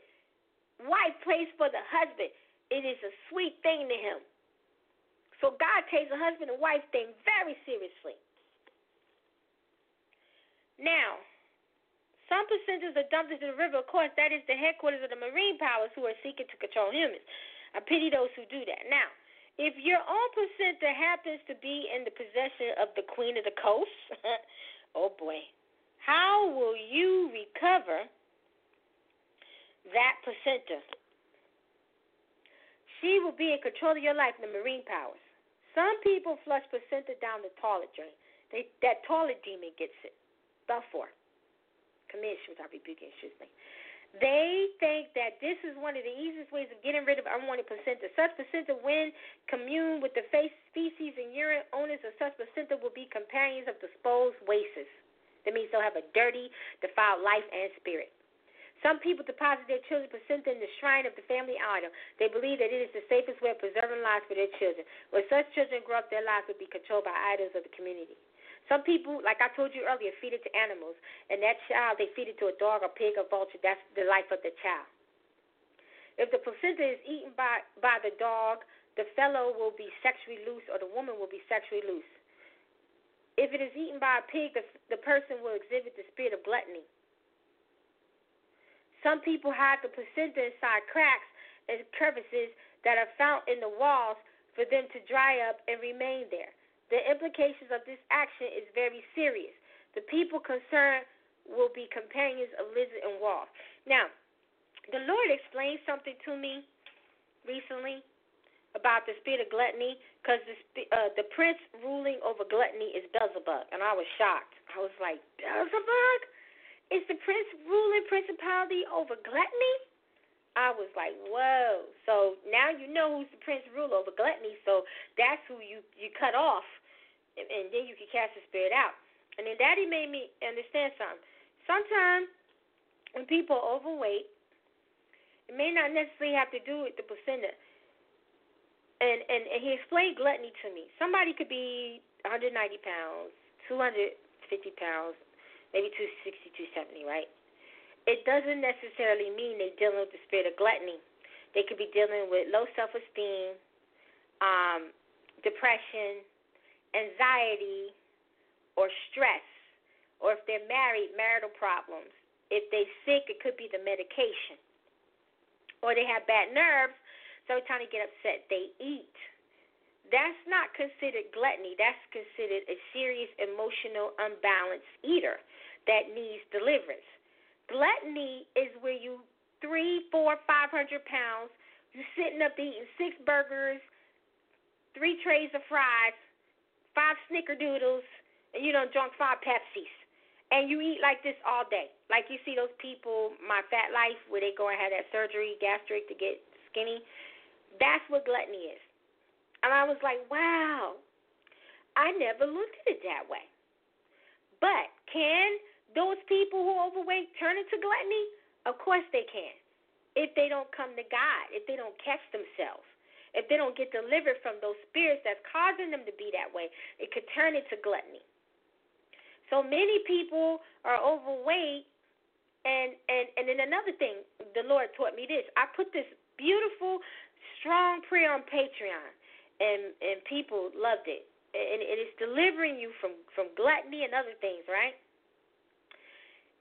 wife prays for the husband, it is a sweet thing to him. So God takes a husband and wife thing very seriously. Now, some placentas are dumped into the river. Of course, that is the headquarters of the marine powers who are seeking to control humans. I pity those who do that. Now, if your own placenta happens to be in the possession of the queen of the coast, oh boy, how will you recover that placenta? She will be in control of your life the marine powers. Some people flush placenta down the toilet drain. They, that toilet demon gets it. Shoes. I rebuke you, excuse me. They think that this is one of the easiest ways of getting rid of unwanted placenta. Such placenta, when commune with the feces and urine, owners of such placenta will be companions of disposed wastes. That means they'll have a dirty, defiled life and spirit. Some people deposit their children's placenta in the shrine of the family idol. They believe that it is the safest way of preserving lives for their children. When such children grow up, their lives will be controlled by idols of the community. Some people, like I told you earlier, feed it to animals, and that child they feed it to a dog, a pig, a vulture. That's the life of the child. If the placenta is eaten by by the dog, the fellow will be sexually loose, or the woman will be sexually loose. If it is eaten by a pig, the, the person will exhibit the spirit of gluttony. Some people hide the placenta inside cracks and crevices that are found in the walls for them to dry up and remain there. The implications of this action is very serious. The people concerned will be companions of lizard and wolf. Now, the Lord explained something to me recently about the spirit of gluttony because the uh, the prince ruling over gluttony is Beelzebub, and I was shocked. I was like, Beelzebub is the prince ruling principality over gluttony? I was like, whoa. So now you know who's the prince rule over gluttony. So that's who you you cut off, and, and then you can cast the spirit out. And then Daddy made me understand something. Sometimes when people are overweight, it may not necessarily have to do with the placenta. And and, and he explained gluttony to me. Somebody could be 190 pounds, 250 pounds, maybe 260, 270, right? It doesn't necessarily mean they're dealing with the spirit of gluttony. They could be dealing with low self esteem, um, depression, anxiety, or stress. Or if they're married, marital problems. If they're sick, it could be the medication. Or they have bad nerves, so every time they get upset, they eat. That's not considered gluttony. That's considered a serious emotional unbalanced eater that needs deliverance. Gluttony is where you three, four, five hundred pounds. You sitting up eating six burgers, three trays of fries, five snickerdoodles, and you don't drunk five Pepsis. And you eat like this all day. Like you see those people, my fat life, where they go and have that surgery, gastric, to get skinny. That's what gluttony is. And I was like, wow, I never looked at it that way. But can those people who are overweight turn into gluttony? Of course they can. If they don't come to God, if they don't catch themselves, if they don't get delivered from those spirits that's causing them to be that way, it could turn into gluttony. So many people are overweight And and and then another thing, the Lord taught me this. I put this beautiful, strong prayer on Patreon, and and people loved it. And it is delivering you from from gluttony and other things, right?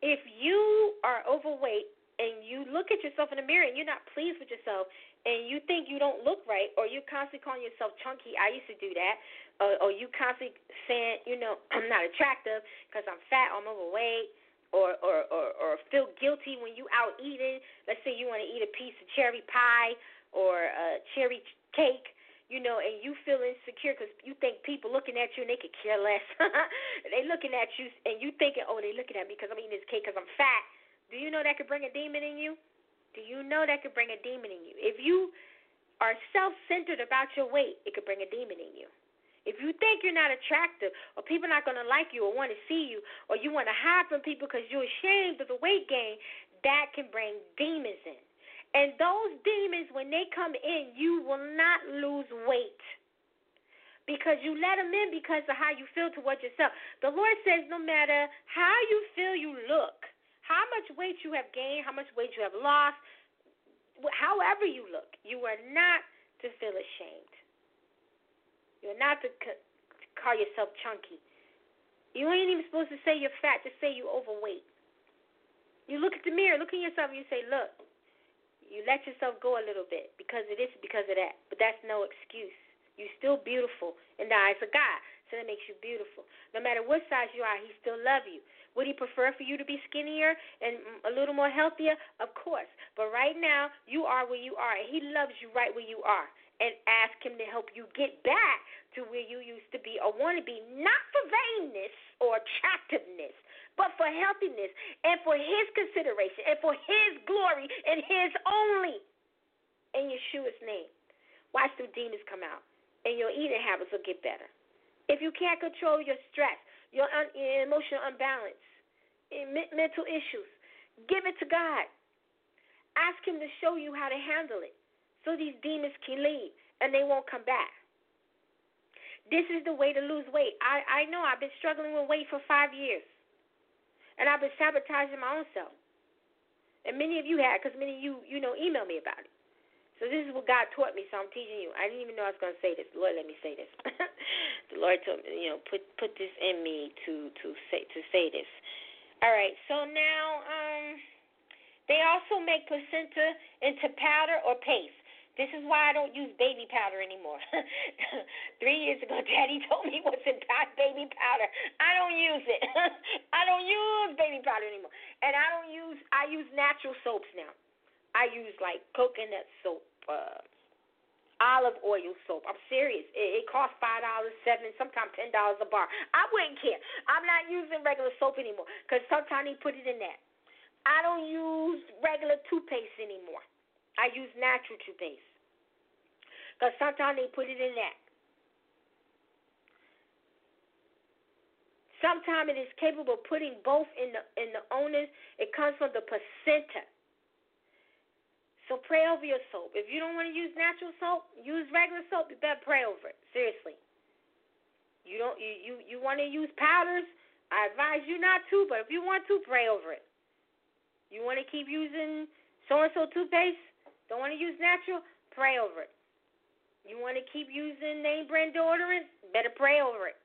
If you are overweight and you look at yourself in the mirror and you're not pleased with yourself and you think you don't look right or you're constantly calling yourself chunky, I used to do that, or, or you constantly saying, you know, I'm not attractive because I'm fat, I'm overweight, or, or or or feel guilty when you out eating. Let's say you want to eat a piece of cherry pie or a cherry cake, you know, and you feel insecure because you think people looking at you and they could care less. they looking at you and you thinking, oh, they looking at me because I'm eating this cake because I'm fat. Do you know that could bring a demon in you? Do you know that could bring a demon in you? If you are self-centered about your weight, it could bring a demon in you. If you think you're not attractive, or people not to like you, or want to see you, or you want to hide from people because you're ashamed of the weight gain, that can bring demons in. And those demons, when they come in, you will not lose weight because you let them in because of how you feel towards yourself. The Lord says no matter how you feel you look, how much weight you have gained, how much weight you have lost, however you look, you are not to feel ashamed. You're not to call yourself chunky. You ain't even supposed to say you're fat, just say you're overweight. You look at the mirror, look at yourself, and you say, Look, you let yourself go a little bit because of this, because of that. But that's no excuse. You're still beautiful in the eyes of God. So that makes you beautiful. No matter what size you are, He still love you. Would He prefer for you to be skinnier and a little more healthier? Of course. But right now, you are where you are, and He loves you right where you are and ask Him to help you get back to where you used to be or want to be, not for vainness or attractiveness, but for healthiness and for His consideration and for His glory and His only. In Yeshua's name. Watch the demons come out, and your eating habits will get better. If you can't control your stress, your, un- your emotional unbalance, mental issues, give it to God. Ask Him to show you how to handle it so these demons can leave and they won't come back. This is the way to lose weight. I, I know I've been struggling with weight for five years. And I've been sabotaging my own self. And many of you had, because many of you, you know, email me about it. So this is what God taught me, so I'm teaching you. I didn't even know I was going to say this. Lord, let me say this. the Lord told me, you know, put put this in me to to say to say this. All right. So now, um, they also make placenta into powder or paste. This is why I don't use baby powder anymore. Three years ago, Daddy told me what's in baby powder. I don't use it. I don't use baby powder anymore, and I don't use. I use natural soaps now. I use like coconut soap, uh, olive oil soap. I'm serious. It, it costs five dollars, seven, sometimes ten dollars a bar. I wouldn't care. I'm not using regular soap anymore because sometimes they put it in that. I don't use regular toothpaste anymore. I use natural toothpaste. Because sometimes they put it in that. Sometimes it is capable of putting both in the in the owners. It comes from the placenta. So pray over your soap. If you don't want to use natural soap, use regular soap. You better pray over it. Seriously. You don't you you, you want to use powders? I advise you not to, but if you want to, pray over it. You want to keep using so and so toothpaste? Don't want to use natural? Pray over it. You want to keep using name brand deodorant? Better pray over it.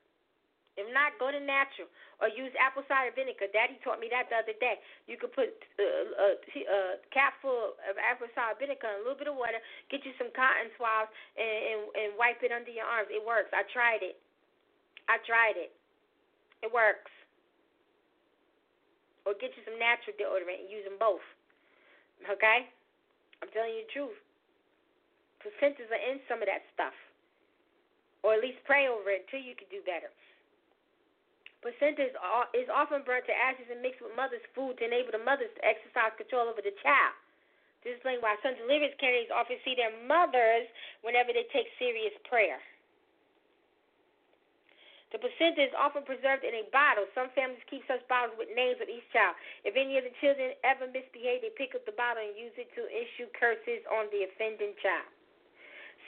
If not, go to natural or use apple cider vinegar. Daddy taught me that the other day. You could put uh, a, a cap full of apple cider vinegar and a little bit of water. Get you some cotton swabs and, and, and wipe it under your arms. It works. I tried it. I tried it. It works. Or get you some natural deodorant and use them both. Okay? I'm telling you the truth. Placentas are in some of that stuff. Or at least pray over it until you can do better. Placenta is, is often burnt to ashes and mixed with mother's food to enable the mothers to exercise control over the child. This explains why some deliverance candidates often see their mothers whenever they take serious prayer. The placenta is often preserved in a bottle. Some families keep such bottles with names of each child. If any of the children ever misbehave, they pick up the bottle and use it to issue curses on the offending child.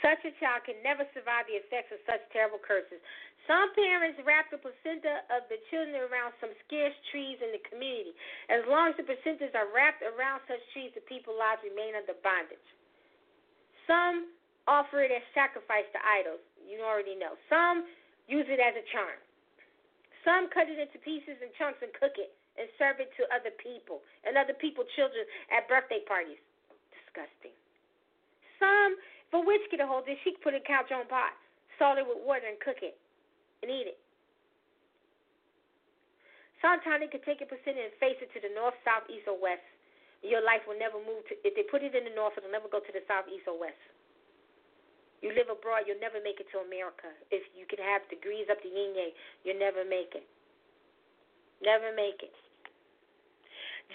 Such a child can never survive the effects of such terrible curses. Some parents wrap the placenta of the children around some scarce trees in the community. As long as the placentas are wrapped around such trees, the people's lives remain under bondage. Some offer it as sacrifice to idols. You already know. Some use it as a charm. Some cut it into pieces and chunks and cook it and serve it to other people and other people's children at birthday parties. Disgusting. Some, a witch get a hold of it, she put a cauldron pot, salt it with water, and cook it and eat it. Sometimes they could take a percent and face it to the north, south, east, or west. Your life will never move to. If they put it in the north, it'll never go to the south, east, or west. You live abroad, you'll never make it to America. If you can have degrees up the yin yang, you'll never make it. Never make it.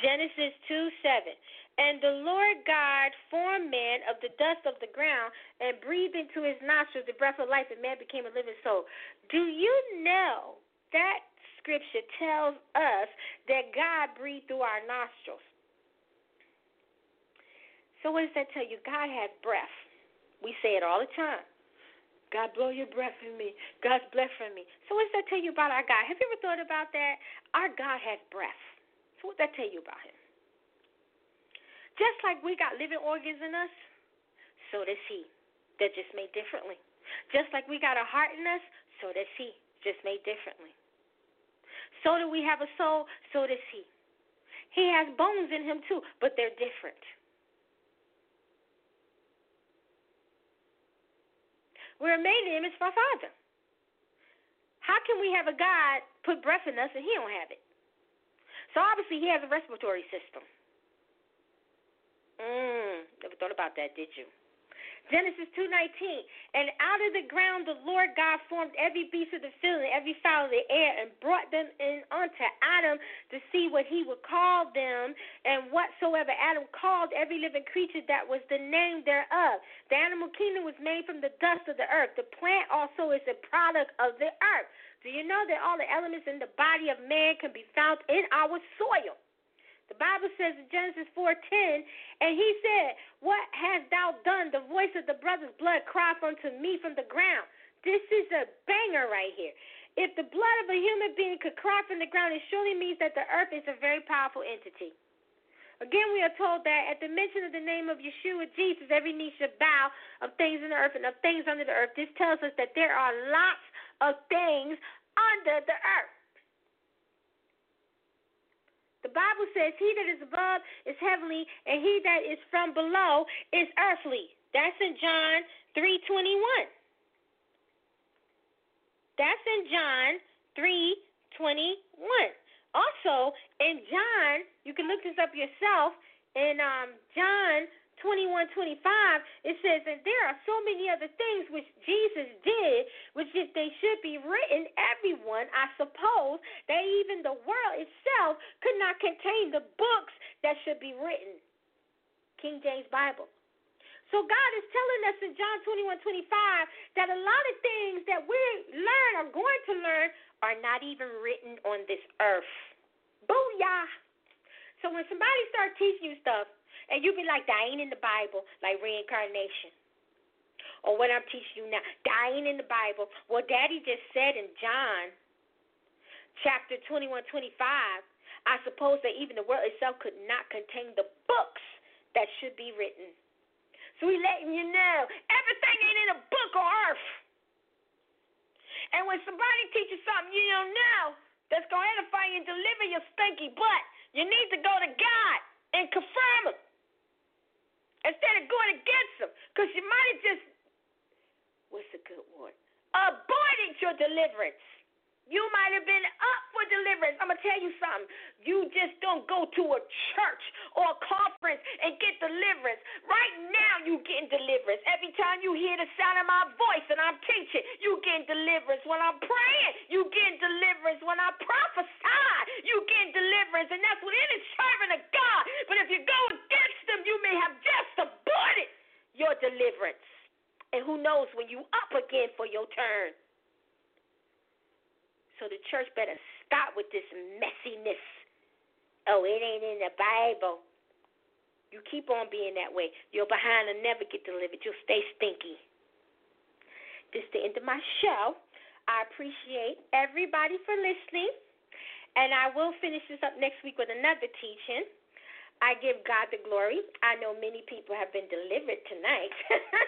Genesis 2 7. And the Lord God formed man of the dust of the ground and breathed into his nostrils the breath of life, and man became a living soul. Do you know that scripture tells us that God breathed through our nostrils? So, what does that tell you? God has breath. We say it all the time. God, blow your breath in me. God's in me. So, what does that tell you about our God? Have you ever thought about that? Our God has breath. So, what does that tell you about Him? Just like we got living organs in us, so does He. They're just made differently. Just like we got a heart in us, so does He. Just made differently. So do we have a soul, so does He. He has bones in Him too, but they're different. We're made in the image of our Father. How can we have a God put breath in us and He don't have it? So obviously He has a respiratory system. Mm, never thought about that, did you? Genesis 2:19. And out of the ground the Lord God formed every beast of the field and every fowl of the air and brought them in unto Adam to see what he would call them. And whatsoever Adam called every living creature, that was the name thereof. The animal kingdom was made from the dust of the earth. The plant also is a product of the earth. Do you know that all the elements in the body of man can be found in our soil? The Bible says in Genesis 4:10, and he said, "What hast thou done? The voice of the brother's blood crieth unto me from the ground." This is a banger right here. If the blood of a human being could cry from the ground, it surely means that the earth is a very powerful entity. Again, we are told that at the mention of the name of Yeshua Jesus, every knee shall bow of things in the earth and of things under the earth. This tells us that there are lots of things under the earth. The Bible says, He that is above is heavenly, and he that is from below is earthly. That's in John 3.21. That's in John 3.21. Also, in John, you can look this up yourself, in um, John 21 25, it says, And there are so many other things which Jesus did, which if they should be written, everyone, I suppose, that even the world itself could not contain the books that should be written. King James Bible. So God is telling us in John 21 25 that a lot of things that we learn or going to learn are not even written on this earth. Booyah! So when somebody starts teaching you stuff, and you be like, that ain't in the Bible, like reincarnation. Or what I'm teaching you now, dying in the Bible. Well, Daddy just said in John chapter 21, 25, I suppose that even the world itself could not contain the books that should be written. So he's letting you know everything ain't in a book or earth. And when somebody teaches something you don't know that's going to edify you and deliver your stinky butt, you need to go to God and confirm it instead of going against them. Because you might have just, what's a good word? Avoided your deliverance. You might have been up for deliverance. I'm going to tell you something. You just don't go to a church or a conference and get deliverance. Right now, you getting deliverance. Every time you hear the sound of my voice and I'm teaching, you getting deliverance. When I'm praying, you getting deliverance. When I prophesy, you getting deliverance. And that's what is servant of God. But if you go against them, you may have just aborted your deliverance. And who knows when you up again for your turn. So the church better stop with this messiness. Oh, it ain't in the Bible. You keep on being that way. Your behind and never get delivered. You'll stay stinky. this is the end of my show. I appreciate everybody for listening. And I will finish this up next week with another teaching. I give God the glory. I know many people have been delivered tonight,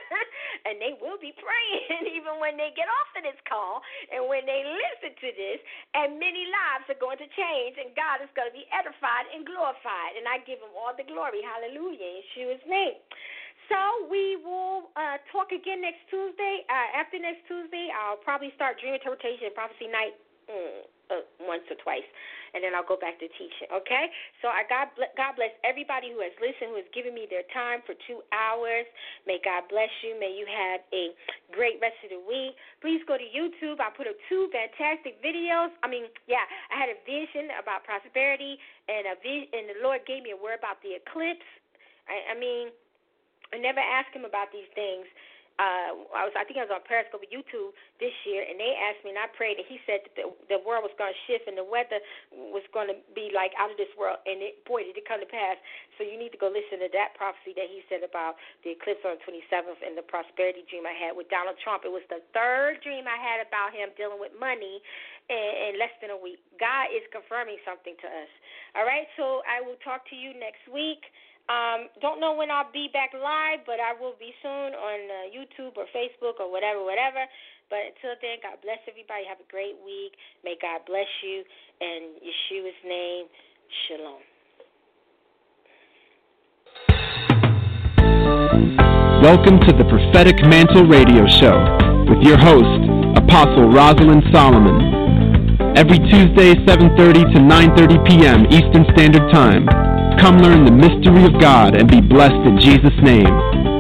and they will be praying even when they get off of this call and when they listen to this. And many lives are going to change, and God is going to be edified and glorified. And I give Him all the glory. Hallelujah. In Yeshua's name. So we will uh, talk again next Tuesday. Uh, after next Tuesday, I'll probably start Dream Interpretation and Prophecy Night mm, uh, once or twice and then I'll go back to teaching. Okay? So I God God bless everybody who has listened, who has given me their time for two hours. May God bless you. May you have a great rest of the week. Please go to YouTube. I put up two fantastic videos. I mean, yeah, I had a vision about prosperity, and a vision, and the Lord gave me a word about the eclipse. I, I mean, I never asked him about these things uh, I was I think I was on Periscope YouTube this year, and they asked me, and I prayed, and he said that the, the world was going to shift and the weather was going to be like out of this world, and it boy did it come to pass. So you need to go listen to that prophecy that he said about the eclipse on the 27th and the prosperity dream I had with Donald Trump. It was the third dream I had about him dealing with money in, in less than a week. God is confirming something to us. All right, so I will talk to you next week. Um, don't know when I'll be back live, but I will be soon on uh, YouTube or Facebook or whatever, whatever. But until then, God bless everybody. Have a great week. May God bless you. In Yeshua's name, shalom. Welcome to the Prophetic Mantle Radio Show with your host, Apostle Rosalind Solomon. Every Tuesday, 7.30 to 9.30 p.m. Eastern Standard Time. Come learn the mystery of God and be blessed in Jesus' name.